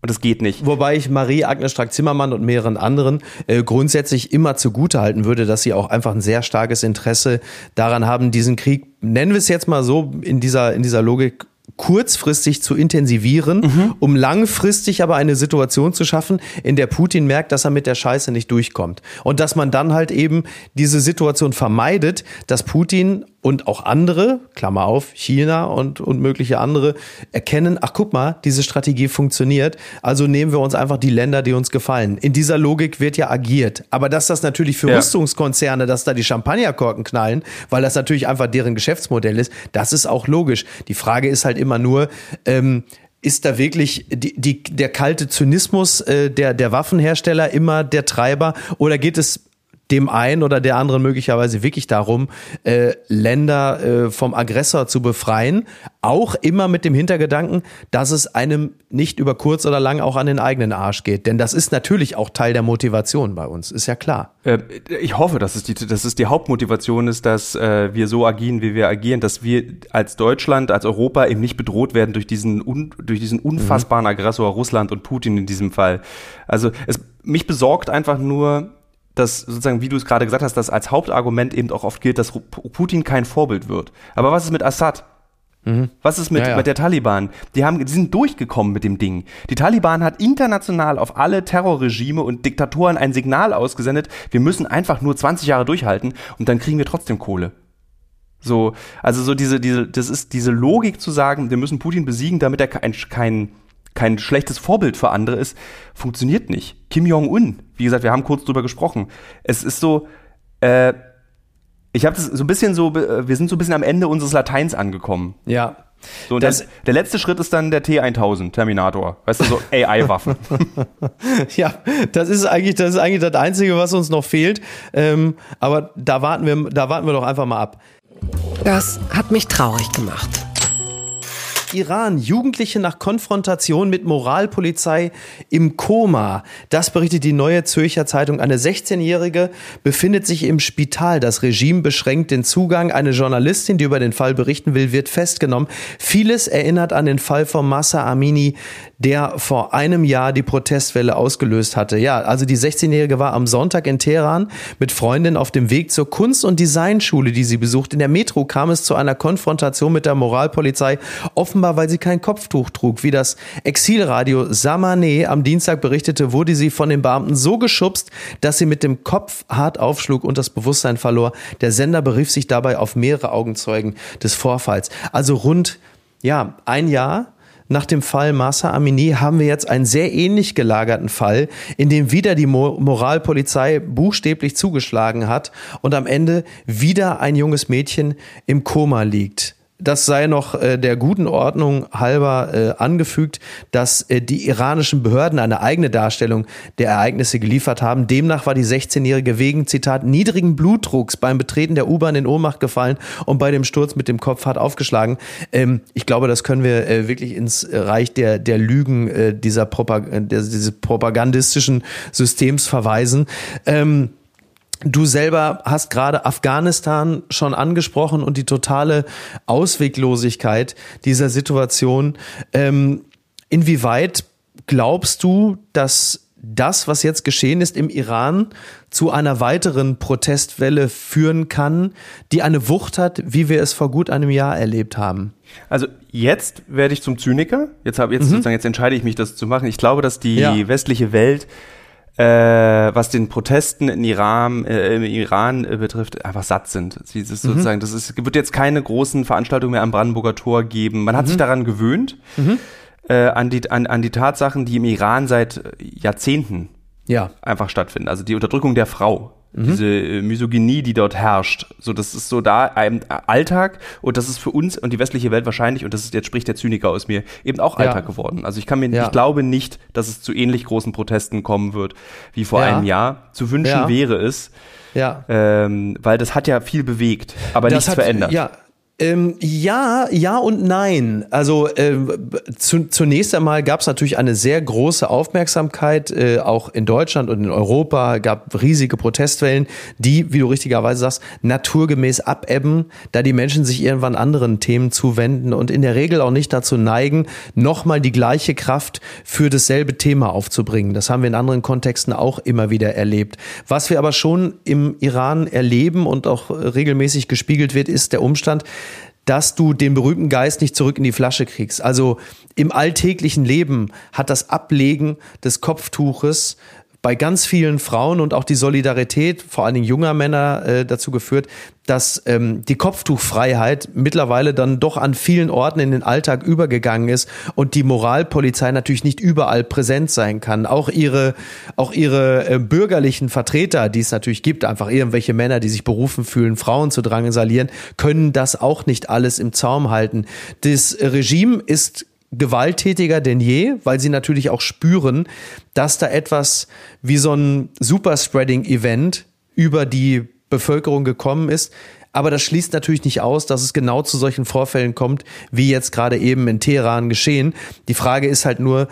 und das geht nicht. Wobei ich Marie Agnes Strack-Zimmermann und mehreren anderen äh, grundsätzlich immer zugutehalten würde, dass sie auch einfach ein sehr starkes Interesse daran haben, diesen Krieg, nennen wir es jetzt mal so, in dieser, in dieser Logik kurzfristig zu intensivieren, mhm. um langfristig aber eine Situation zu schaffen, in der Putin merkt, dass er mit der Scheiße nicht durchkommt. Und dass man dann halt eben diese Situation vermeidet, dass Putin und auch andere, Klammer auf, China und, und mögliche andere, erkennen, ach guck mal, diese Strategie funktioniert, also nehmen wir uns einfach die Länder, die uns gefallen. In dieser Logik wird ja agiert. Aber dass das natürlich für ja. Rüstungskonzerne, dass da die Champagnerkorken knallen, weil das natürlich einfach deren Geschäftsmodell ist, das ist auch logisch. Die Frage ist halt immer nur, ähm, ist da wirklich die, die, der kalte Zynismus äh, der, der Waffenhersteller immer der Treiber oder geht es dem einen oder der anderen möglicherweise wirklich darum, äh, Länder äh, vom Aggressor zu befreien. Auch immer mit dem Hintergedanken, dass es einem nicht über kurz oder lang auch an den eigenen Arsch geht. Denn das ist natürlich auch Teil der Motivation bei uns, ist ja klar. Äh, ich hoffe, dass es die, dass es die Hauptmotivation ist, dass äh, wir so agieren, wie wir agieren, dass wir als Deutschland, als Europa eben nicht bedroht werden durch diesen, un, durch diesen unfassbaren mhm. Aggressor Russland und Putin in diesem Fall. Also es, mich besorgt einfach nur, dass sozusagen, wie du es gerade gesagt hast, dass als Hauptargument eben auch oft gilt, dass Putin kein Vorbild wird. Aber was ist mit Assad? Mhm. Was ist mit, ja, ja. mit der Taliban? Die haben, die sind durchgekommen mit dem Ding. Die Taliban hat international auf alle Terrorregime und Diktatoren ein Signal ausgesendet. Wir müssen einfach nur 20 Jahre durchhalten und dann kriegen wir trotzdem Kohle. So, also so diese, diese, das ist diese Logik zu sagen, wir müssen Putin besiegen, damit er kein, kein kein schlechtes Vorbild für andere ist, funktioniert nicht. Kim Jong-un, wie gesagt, wir haben kurz drüber gesprochen. Es ist so, äh, ich habe das so ein bisschen so, äh, wir sind so ein bisschen am Ende unseres Lateins angekommen. Ja. So, und das, der letzte Schritt ist dann der T1000 Terminator, weißt du, so <laughs> AI-Waffen. <laughs> ja, das ist eigentlich, das ist eigentlich das Einzige, was uns noch fehlt. Ähm, aber da warten wir, da warten wir doch einfach mal ab. Das hat mich traurig gemacht. Iran. Jugendliche nach Konfrontation mit Moralpolizei im Koma. Das berichtet die Neue Zürcher Zeitung. Eine 16-Jährige befindet sich im Spital. Das Regime beschränkt den Zugang. Eine Journalistin, die über den Fall berichten will, wird festgenommen. Vieles erinnert an den Fall von Massa Amini, der vor einem Jahr die Protestwelle ausgelöst hatte. Ja, also die 16-Jährige war am Sonntag in Teheran mit Freundin auf dem Weg zur Kunst- und Designschule, die sie besucht. In der Metro kam es zu einer Konfrontation mit der Moralpolizei. Offenbar weil sie kein Kopftuch trug. Wie das Exilradio Samane am Dienstag berichtete, wurde sie von den Beamten so geschubst, dass sie mit dem Kopf hart aufschlug und das Bewusstsein verlor. Der Sender berief sich dabei auf mehrere Augenzeugen des Vorfalls. Also rund, ja, ein Jahr nach dem Fall Masa Amini haben wir jetzt einen sehr ähnlich gelagerten Fall, in dem wieder die Moralpolizei buchstäblich zugeschlagen hat und am Ende wieder ein junges Mädchen im Koma liegt das sei noch äh, der guten Ordnung halber äh, angefügt, dass äh, die iranischen Behörden eine eigene Darstellung der Ereignisse geliefert haben. Demnach war die 16-Jährige wegen, Zitat, niedrigen Blutdrucks beim Betreten der U-Bahn in Ohnmacht gefallen und bei dem Sturz mit dem Kopf hart aufgeschlagen. Ähm, ich glaube, das können wir äh, wirklich ins Reich der, der Lügen äh, dieser Propag der, dieses propagandistischen Systems verweisen. Ähm, Du selber hast gerade Afghanistan schon angesprochen und die totale Ausweglosigkeit dieser Situation. Ähm, inwieweit glaubst du, dass das, was jetzt geschehen ist im Iran, zu einer weiteren Protestwelle führen kann, die eine Wucht hat, wie wir es vor gut einem Jahr erlebt haben? Also jetzt werde ich zum Zyniker. Jetzt habe jetzt mhm. sozusagen jetzt entscheide ich mich, das zu machen. Ich glaube, dass die ja. westliche Welt äh, was den Protesten in Iran, äh, im Iran äh, betrifft, einfach satt sind. Sie, das ist mhm. sozusagen, das ist, wird jetzt keine großen Veranstaltungen mehr am Brandenburger Tor geben. Man hat mhm. sich daran gewöhnt, mhm. äh, an, die, an, an die Tatsachen, die im Iran seit Jahrzehnten ja. einfach stattfinden. Also die Unterdrückung der Frau, Mhm. Diese äh, Misogynie, die dort herrscht. So, das ist so da ein Alltag und das ist für uns und die westliche Welt wahrscheinlich, und das ist, jetzt spricht der Zyniker aus mir, eben auch Alltag ja. geworden. Also ich kann mir, ja. ich glaube nicht, dass es zu ähnlich großen Protesten kommen wird wie vor ja. einem Jahr. Zu wünschen wäre es. Ja. Ähm, weil das hat ja viel bewegt, aber das nichts hat, verändert. Ja, Ähm, ja, ja und nein. Also äh, zu, zunächst einmal gab es natürlich eine sehr große Aufmerksamkeit, äh, auch in Deutschland und in Europa, gab riesige Protestwellen, die, wie du richtigerweise sagst, naturgemäß abebben, da die Menschen sich irgendwann anderen Themen zuwenden und in der Regel auch nicht dazu neigen, nochmal die gleiche Kraft für dasselbe Thema aufzubringen. Das haben wir in anderen Kontexten auch immer wieder erlebt. Was wir aber schon im Iran erleben und auch regelmäßig gespiegelt wird, ist der Umstand, dass du den berühmten Geist nicht zurück in die Flasche kriegst. Also im alltäglichen Leben hat das Ablegen des Kopftuches bei ganz vielen Frauen und auch die Solidarität, vor allen Dingen junger Männer, äh, dazu geführt, dass ähm, die Kopftuchfreiheit mittlerweile dann doch an vielen Orten in den Alltag übergegangen ist und die Moralpolizei natürlich nicht überall präsent sein kann. Auch ihre, auch ihre äh, bürgerlichen Vertreter, die es natürlich gibt, einfach irgendwelche Männer, die sich berufen fühlen, Frauen zu drangsalieren, können das auch nicht alles im Zaum halten. Das Regime ist gewalttätiger denn je, weil sie natürlich auch spüren, dass da etwas wie so ein Superspreading-Event über die Bevölkerung gekommen ist. Aber das schließt natürlich nicht aus, dass es genau zu solchen Vorfällen kommt, wie jetzt gerade eben in Teheran geschehen. Die Frage ist halt nur,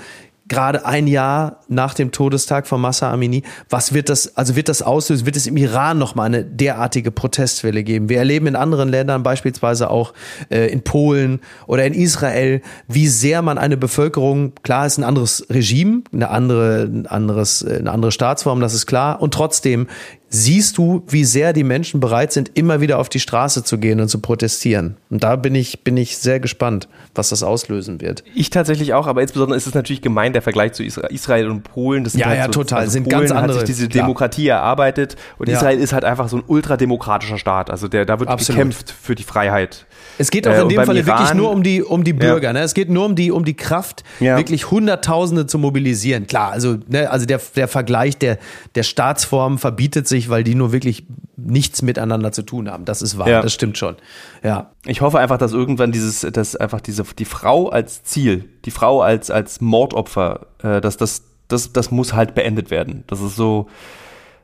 gerade ein Jahr nach dem Todestag von Massa Amini. Was wird das, also wird das auslösen? Wird es im Iran nochmal eine derartige Protestwelle geben? Wir erleben in anderen Ländern, beispielsweise auch äh, in Polen oder in Israel, wie sehr man eine Bevölkerung, klar ist ein anderes Regime, eine andere, ein anderes, äh, eine andere Staatsform, das ist klar. Und trotzdem siehst du, wie sehr die Menschen bereit sind, immer wieder auf die Straße zu gehen und zu protestieren. Und da bin ich, bin ich sehr gespannt, was das auslösen wird. Ich tatsächlich auch, aber insbesondere ist es natürlich gemein, der Vergleich zu Israel und Polen. Das sind ja, halt ja, so, total. Also sind Polen ganz andere, hat sich diese Demokratie klar. erarbeitet und ja. Israel ist halt einfach so ein ultrademokratischer Staat. Also der, da wird Absolut. gekämpft für die Freiheit. Es geht auch äh, in dem Falle wirklich nur um die, um die Bürger. Ja. Ne? Es geht nur um die, um die Kraft, ja. wirklich Hunderttausende zu mobilisieren. Klar, also, ne, also der, der Vergleich der, der Staatsformen verbietet sich, weil die nur wirklich nichts miteinander zu tun haben. Das ist wahr, ja. das stimmt schon. Ja. Ich hoffe einfach, dass irgendwann dieses, dass einfach diese, die Frau als Ziel, die Frau als, als Mordopfer, äh, dass das, das, das muss halt beendet werden. Das ist so,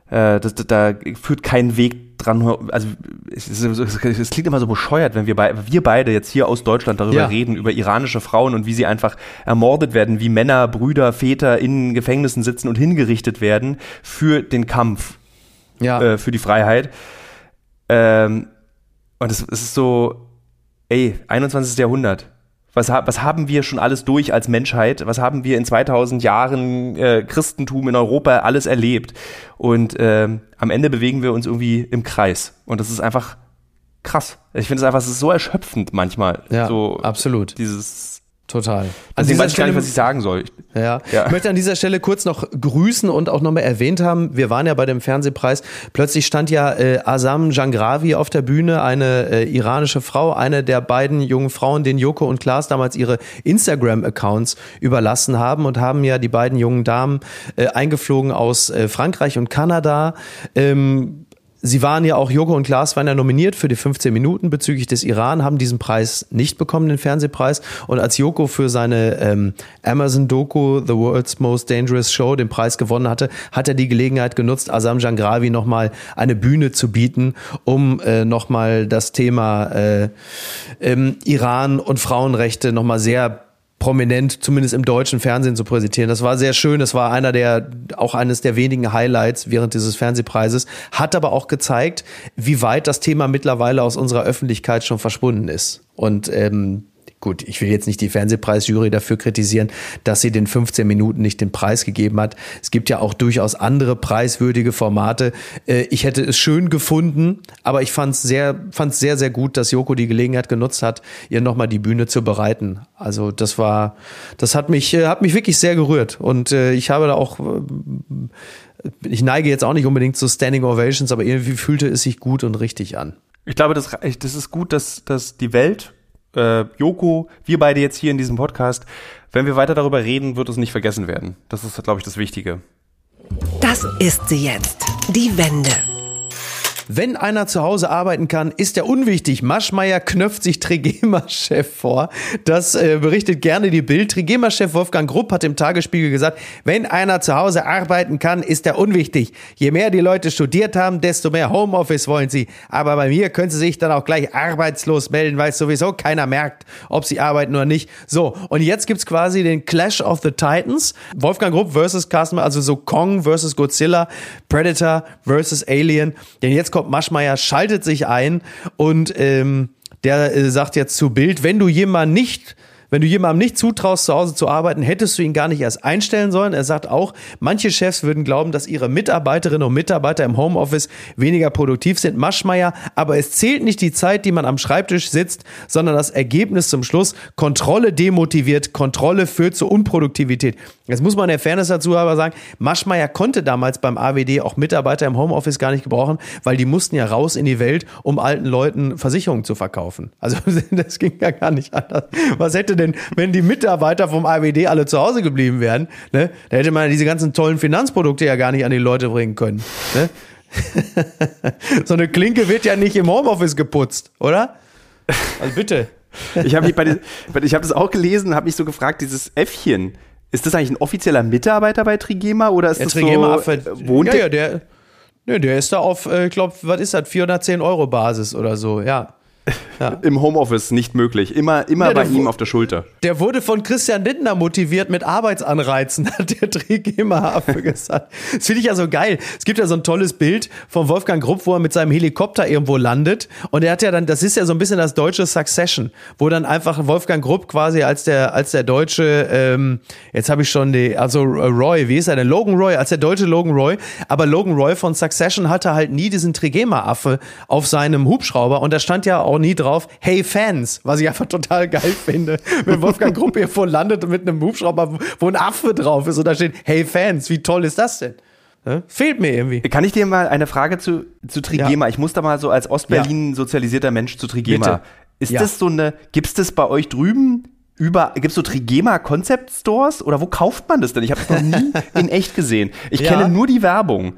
äh, das, da führt kein Weg dran. Also es, es, es, klingt immer so bescheuert, wenn wir, bei, wir beide jetzt hier aus Deutschland darüber ja. reden, über iranische Frauen und wie sie einfach ermordet werden, wie Männer, Brüder, Väter in Gefängnissen sitzen und hingerichtet werden für den Kampf ja. äh, für die Freiheit. Ähm, und es, es ist so, ey, 21. Jahrhundert. Was, was, haben wir schon alles durch als Menschheit? Was haben wir in 2000 Jahren äh, Christentum in Europa alles erlebt? Und äh, am Ende bewegen wir uns irgendwie im Kreis. Und das ist einfach krass. Ich finde es einfach, es ist so erschöpfend manchmal. Ja, so absolut. Dieses Total. Also ich weiß Stelle, gar nicht, was ich sagen soll. Ja. ja. Ich möchte an dieser Stelle kurz noch grüßen und auch nochmal erwähnt haben, wir waren ja bei dem Fernsehpreis, plötzlich stand ja äh, Asam Jangravi auf der Bühne, eine äh, iranische Frau, eine der beiden jungen Frauen, denen Joko und Klaas damals ihre Instagram-Accounts überlassen haben und haben ja die beiden jungen Damen äh, eingeflogen aus äh, Frankreich und Kanada. Ähm, Sie waren ja auch, Joko und Klaas waren ja nominiert für die 15 Minuten bezüglich des Iran, haben diesen Preis nicht bekommen, den Fernsehpreis. Und als Joko für seine ähm, Amazon-Doku The World's Most Dangerous Show den Preis gewonnen hatte, hat er die Gelegenheit genutzt, Asam Jangravi nochmal eine Bühne zu bieten, um äh, nochmal das Thema äh, ähm, Iran und Frauenrechte nochmal sehr prominent, zumindest im deutschen Fernsehen zu präsentieren. Das war sehr schön. Das war einer der, auch eines der wenigen Highlights während dieses Fernsehpreises. Hat aber auch gezeigt, wie weit das Thema mittlerweile aus unserer Öffentlichkeit schon verschwunden ist. Und ähm, gut, ich will jetzt nicht die Fernsehpreisjury dafür kritisieren, dass sie den 15 Minuten nicht den Preis gegeben hat. Es gibt ja auch durchaus andere preiswürdige Formate. Äh, ich hätte es schön gefunden, aber ich fand es sehr, fand's sehr, sehr gut, dass Joko die Gelegenheit genutzt hat, ihr nochmal die Bühne zu bereiten. Also das war, das hat mich, äh, hat mich wirklich sehr gerührt. Und äh, ich habe da auch ich neige jetzt auch nicht unbedingt zu Standing Ovations, aber irgendwie fühlte es sich gut und richtig an. Ich glaube, das, das ist gut, dass, dass die Welt äh, Joko, wir beide jetzt hier in diesem Podcast, wenn wir weiter darüber reden, wird es nicht vergessen werden. Das ist, glaube ich, das Wichtige. Das ist sie jetzt. Die Wende. Wenn einer zu Hause arbeiten kann, ist er unwichtig. Maschmeyer knöpft sich Trigema-Chef vor. Das äh, berichtet gerne die Bild. Trigema-Chef Wolfgang Grupp hat im Tagesspiegel gesagt, wenn einer zu Hause arbeiten kann, ist er unwichtig. Je mehr die Leute studiert haben, desto mehr Homeoffice wollen sie. Aber bei mir können sie sich dann auch gleich arbeitslos melden, weil es sowieso keiner merkt, ob sie arbeiten oder nicht. So, und jetzt gibt's quasi den Clash of the Titans. Wolfgang Grupp versus Carsten, also so Kong versus Godzilla, Predator versus Alien. Denn jetzt kommt Maschmeyer, schaltet sich ein und ähm, der äh, sagt jetzt zu Bild, wenn du jemanden nicht wenn du jemandem nicht zutraust, zu Hause zu arbeiten, hättest du ihn gar nicht erst einstellen sollen. Er sagt auch, manche Chefs würden glauben, dass ihre Mitarbeiterinnen und Mitarbeiter im Homeoffice weniger produktiv sind. Maschmeier, aber es zählt nicht die Zeit, die man am Schreibtisch sitzt, sondern das Ergebnis zum Schluss. Kontrolle demotiviert, Kontrolle führt zur Unproduktivität. Jetzt muss man der Fairness dazu aber sagen, Maschmeier konnte damals beim AWD auch Mitarbeiter im Homeoffice gar nicht gebrauchen, weil die mussten ja raus in die Welt, um alten Leuten Versicherungen zu verkaufen. Also <laughs> das ging ja gar nicht anders. Was hätte denn, wenn die Mitarbeiter vom AWD alle zu Hause geblieben wären? Ne? Da hätte man diese ganzen tollen Finanzprodukte ja gar nicht an die Leute bringen können. Ne? <laughs> so eine Klinke wird ja nicht im Homeoffice geputzt, oder? Also bitte. Ich habe hab das auch gelesen, habe mich so gefragt, dieses Äffchen, ist das eigentlich ein offizieller Mitarbeiter bei Trigema oder ist der das Trigema so, wohnt ja, ja, der, der ist da auf, äh, ich glaube, was ist das, 410 Euro Basis oder so, ja. Ja. <laughs> Im Homeoffice nicht möglich. Immer, immer ja, bei ihm auf der Schulter. Der wurde von Christian Lindner motiviert mit Arbeitsanreizen, <laughs> hat der Trigema gesagt. Das finde ich ja so geil. Es gibt ja so ein tolles Bild von Wolfgang Grupp, wo er mit seinem Helikopter irgendwo landet. Und er hat ja dann, das ist ja so ein bisschen das deutsche Succession, wo dann einfach Wolfgang Grupp quasi als der, als der deutsche, ähm, jetzt habe ich schon die, also Roy, wie ist er denn? Logan Roy, als der deutsche Logan Roy. Aber Logan Roy von Succession hatte halt nie diesen Trigema-Affe auf seinem Hubschrauber. Und da stand ja auch auch nie drauf, hey Fans, was ich einfach total geil finde. Wenn Wolfgang <laughs> Gruppe hier vor landet mit einem Hubschrauber, wo ein Affe drauf ist und da steht, hey Fans, wie toll ist das denn? Ja? Fehlt mir irgendwie. Kann ich dir mal eine Frage zu, zu Trigema? Ja. Ich muss da mal so als Ostberlin ja. sozialisierter Mensch zu Trigema. Bitte. Ist das so eine, gibt es das bei euch drüben über, gibt es so Trigema Concept Stores oder wo kauft man das denn? Ich habe es noch nie <laughs> in echt gesehen. Ich kenne nur die Werbung.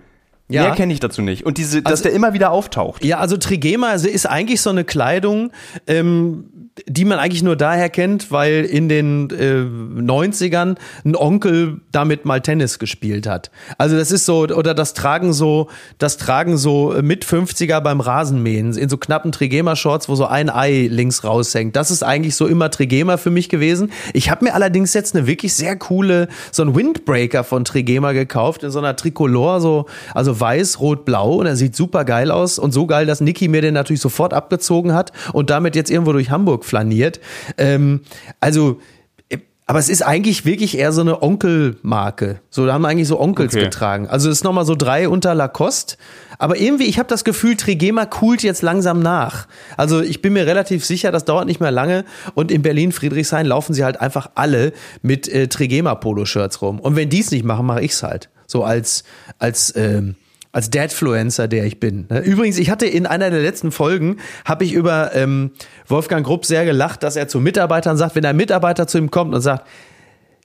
Ja. Mehr kenne ich dazu nicht. Und diese, dass also, der immer wieder auftaucht. Ja, also Trigema ist eigentlich so eine Kleidung, ähm, die man eigentlich nur daher kennt, weil in den äh, 90ern ein Onkel damit mal Tennis gespielt hat. Also das ist so, oder das tragen so, das tragen so mit 50er beim Rasenmähen in so knappen Trigema-Shorts, wo so ein Ei links raushängt. Das ist eigentlich so immer Trigema für mich gewesen. Ich habe mir allerdings jetzt eine wirklich sehr coole, so ein Windbreaker von Trigema gekauft, in so einer Tricolor, so, also weiß, rot, blau und er sieht super geil aus und so geil, dass Niki mir den natürlich sofort abgezogen hat und damit jetzt irgendwo durch Hamburg flaniert. Ähm, also aber es ist eigentlich wirklich eher so eine Onkelmarke. So, da haben eigentlich so Onkels okay. getragen. Also es ist nochmal so drei unter Lacoste. Aber irgendwie, ich habe das Gefühl, Trigema coolt jetzt langsam nach. Also ich bin mir relativ sicher, das dauert nicht mehr lange. Und in Berlin, Friedrichshain laufen sie halt einfach alle mit äh, Trigema-Poloshirts rum. Und wenn die es nicht machen, mache ich's halt. So als, als ähm, als Dadfluencer, der ich bin. Ne? Übrigens, ich hatte in einer der letzten Folgen, habe ich über ähm, Wolfgang Grupp sehr gelacht, dass er zu Mitarbeitern sagt, wenn ein Mitarbeiter zu ihm kommt und sagt,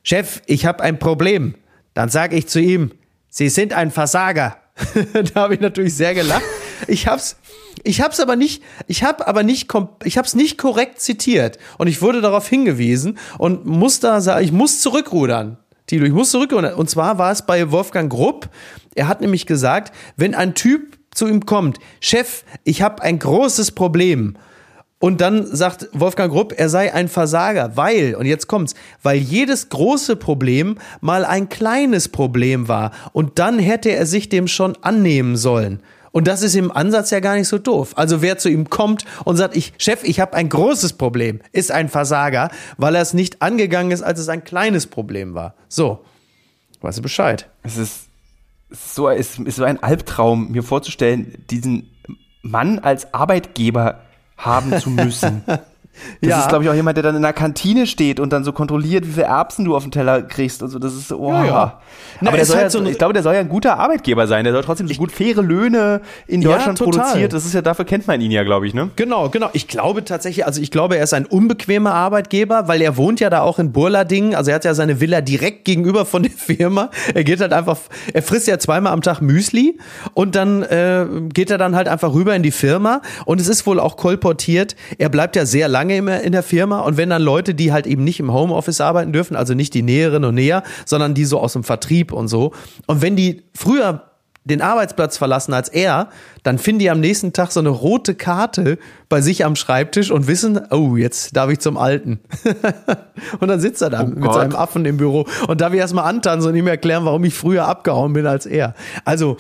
Chef, ich habe ein Problem, dann sage ich zu ihm, Sie sind ein Versager. <laughs> da habe ich natürlich sehr gelacht. Ich hab's, ich hab's aber nicht, ich habe aber nicht, ich hab's nicht korrekt zitiert und ich wurde darauf hingewiesen und muss da sagen, ich muss zurückrudern. Tilo, ich muss zurückrudern. Und zwar war es bei Wolfgang Grupp, er hat nämlich gesagt, wenn ein Typ zu ihm kommt, Chef, ich habe ein großes Problem. Und dann sagt Wolfgang Grupp, er sei ein Versager, weil, und jetzt kommt's, weil jedes große Problem mal ein kleines Problem war. Und dann hätte er sich dem schon annehmen sollen. Und das ist im Ansatz ja gar nicht so doof. Also wer zu ihm kommt und sagt, ich, Chef, ich habe ein großes Problem, ist ein Versager, weil er es nicht angegangen ist, als es ein kleines Problem war. So, weißt du Bescheid. Es ist so, es ist so ein Albtraum, mir vorzustellen, diesen Mann als Arbeitgeber haben zu müssen. <laughs> Das ja. ist, glaube ich, auch jemand, der dann in der Kantine steht und dann so kontrolliert, wie viele Erbsen du auf dem Teller kriegst und so. Das ist oh. Ja, ja. Na, Aber der soll halt ja, so ich glaube, der soll ja ein guter Arbeitgeber sein. Der soll trotzdem so gut faire Löhne in Deutschland produziert. Das ist ja, dafür kennt man ihn ja, glaube ich, ne? Genau, genau. Ich glaube tatsächlich, also ich glaube, er ist ein unbequemer Arbeitgeber, weil er wohnt ja da auch in Burlading. Also er hat ja seine Villa direkt gegenüber von der Firma. Er geht halt einfach, er frisst ja zweimal am Tag Müsli und dann äh, geht er dann halt einfach rüber in die Firma. Und es ist wohl auch kolportiert, er bleibt ja sehr lange immer in der Firma und wenn dann Leute, die halt eben nicht im Homeoffice arbeiten dürfen, also nicht die Näheren und Näher, sondern die so aus dem Vertrieb und so, und wenn die früher den Arbeitsplatz verlassen als er, dann finden die am nächsten Tag so eine rote Karte bei sich am Schreibtisch und wissen, oh, jetzt darf ich zum Alten. <laughs> und dann sitzt er da oh mit Gott. seinem Affen im Büro und darf ich erstmal antanzen und ihm erklären, warum ich früher abgehauen bin als er. Also,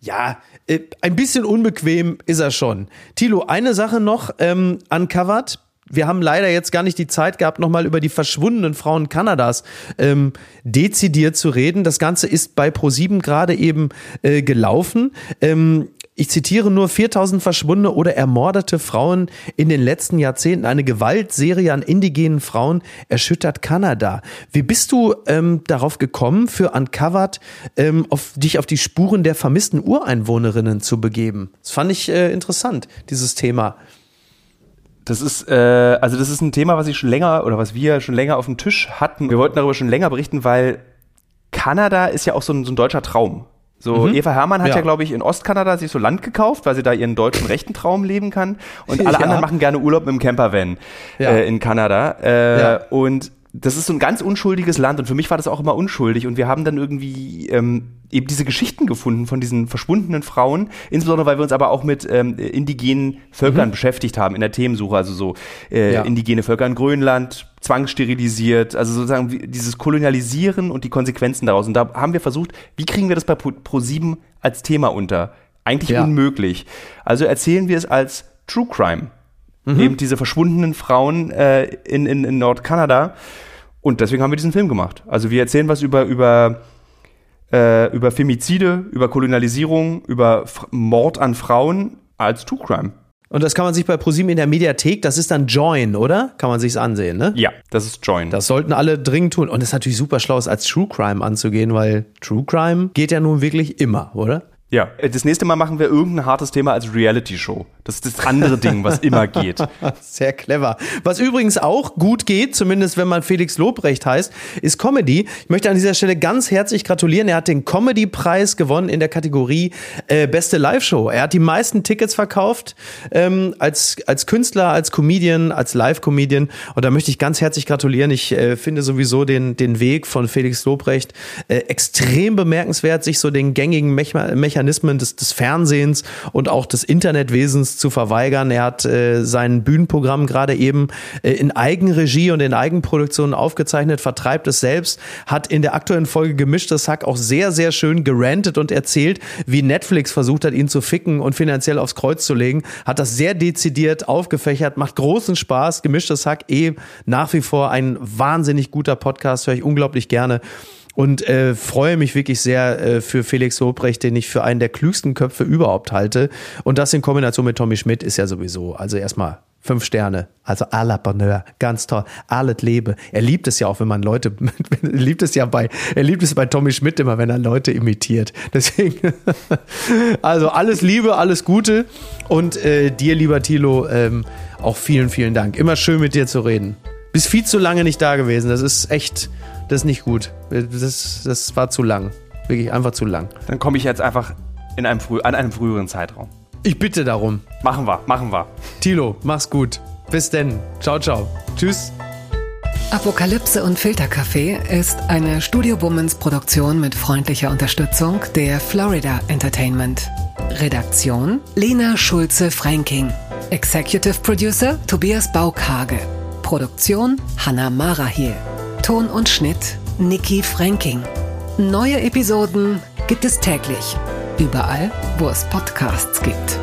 ja, äh, ein bisschen unbequem ist er schon. Tilo, eine Sache noch ähm, uncovered wir haben leider jetzt gar nicht die Zeit gehabt, nochmal über die verschwundenen Frauen Kanadas ähm, dezidiert zu reden. Das Ganze ist bei Pro7 gerade eben äh, gelaufen. Ähm, ich zitiere nur 4000 verschwundene oder ermordete Frauen in den letzten Jahrzehnten. Eine Gewaltserie an indigenen Frauen erschüttert Kanada. Wie bist du ähm, darauf gekommen, für Uncovered ähm, auf, dich auf die Spuren der vermissten Ureinwohnerinnen zu begeben? Das fand ich äh, interessant, dieses Thema. Das ist, äh, also das ist ein Thema, was ich schon länger oder was wir schon länger auf dem Tisch hatten. Wir wollten darüber schon länger berichten, weil Kanada ist ja auch so ein, so ein deutscher Traum. So, mhm. Eva Hermann hat ja, ja glaube ich, in Ostkanada sich so Land gekauft, weil sie da ihren deutschen rechten Traum leben kann. Und alle <laughs> ja. anderen machen gerne Urlaub mit dem Campervan ja. äh, in Kanada. Äh, Und das ist so ein ganz unschuldiges Land und für mich war das auch immer unschuldig und wir haben dann irgendwie ähm, eben diese Geschichten gefunden von diesen verschwundenen Frauen, insbesondere weil wir uns aber auch mit ähm, indigenen Völkern mhm. beschäftigt haben in der Themensuche, also so äh, ja. indigene Völker in Grönland, zwangssterilisiert, also sozusagen dieses Kolonialisieren und die Konsequenzen daraus. Und da haben wir versucht, wie kriegen wir das bei Pro7 als Thema unter? Eigentlich ja. unmöglich. Also erzählen wir es als True Crime. Mhm. Eben diese verschwundenen Frauen äh, in, in, in Nordkanada. Und deswegen haben wir diesen Film gemacht. Also wir erzählen was über, über, äh, über Femizide, über Kolonialisierung, über F Mord an Frauen als True Crime. Und das kann man sich bei ProSieben in der Mediathek, das ist dann Join, oder? Kann man sich's ansehen, ne? Ja, das ist Join. Das sollten alle dringend tun. Und es ist natürlich super schlau, es als True Crime anzugehen, weil True Crime geht ja nun wirklich immer, oder? Ja, das nächste Mal machen wir irgendein hartes Thema als Reality-Show. Das ist das andere Ding, was immer geht. <laughs> Sehr clever. Was übrigens auch gut geht, zumindest wenn man Felix Lobrecht heißt, ist Comedy. Ich möchte an dieser Stelle ganz herzlich gratulieren. Er hat den Comedy-Preis gewonnen in der Kategorie äh, Beste Live-Show. Er hat die meisten Tickets verkauft ähm, als, als Künstler, als Comedian, als Live-Comedian. Und da möchte ich ganz herzlich gratulieren. Ich äh, finde sowieso den, den Weg von Felix Lobrecht äh, extrem bemerkenswert, sich so den gängigen Mechanismen des, des Fernsehens und auch des Internetwesens zu verweigern. Er hat äh, sein Bühnenprogramm gerade eben äh, in Eigenregie und in Eigenproduktion aufgezeichnet, vertreibt es selbst, hat in der aktuellen Folge Gemischtes Hack auch sehr, sehr schön gerantet und erzählt, wie Netflix versucht hat, ihn zu ficken und finanziell aufs Kreuz zu legen, hat das sehr dezidiert aufgefächert, macht großen Spaß. Gemischtes Hack eh nach wie vor ein wahnsinnig guter Podcast, höre ich unglaublich gerne und äh, freue mich wirklich sehr äh, für Felix Lobrecht, den ich für einen der klügsten Köpfe überhaupt halte. Und das in Kombination mit Tommy Schmidt ist ja sowieso, also erstmal fünf Sterne, also à la Bonheur, ganz toll, alles Lebe. Er liebt es ja auch, wenn man Leute, <laughs> liebt es ja bei, er liebt es bei Tommy Schmidt immer, wenn er Leute imitiert. Deswegen, <laughs> also alles Liebe, alles Gute und äh, dir, lieber Thilo, ähm, auch vielen, vielen Dank. Immer schön mit dir zu reden. Bist viel zu lange nicht da gewesen. Das ist echt, das ist nicht gut. Das, das war zu lang. Wirklich einfach zu lang. Dann komme ich jetzt einfach in einem früh, an einem früheren Zeitraum. Ich bitte darum. Machen wir, machen wir. Tilo, mach's gut. Bis denn. Ciao, ciao. Tschüss. Apokalypse und Filterkaffee ist eine Studio Womans Produktion mit freundlicher Unterstützung der Florida Entertainment. Redaktion Lena Schulze-Franking. Executive Producer Tobias Baukhage. Produktion Hanna Marahiel. Ton und Schnitt Niki Franking. Neue Episoden gibt es täglich. Überall, wo es Podcasts gibt.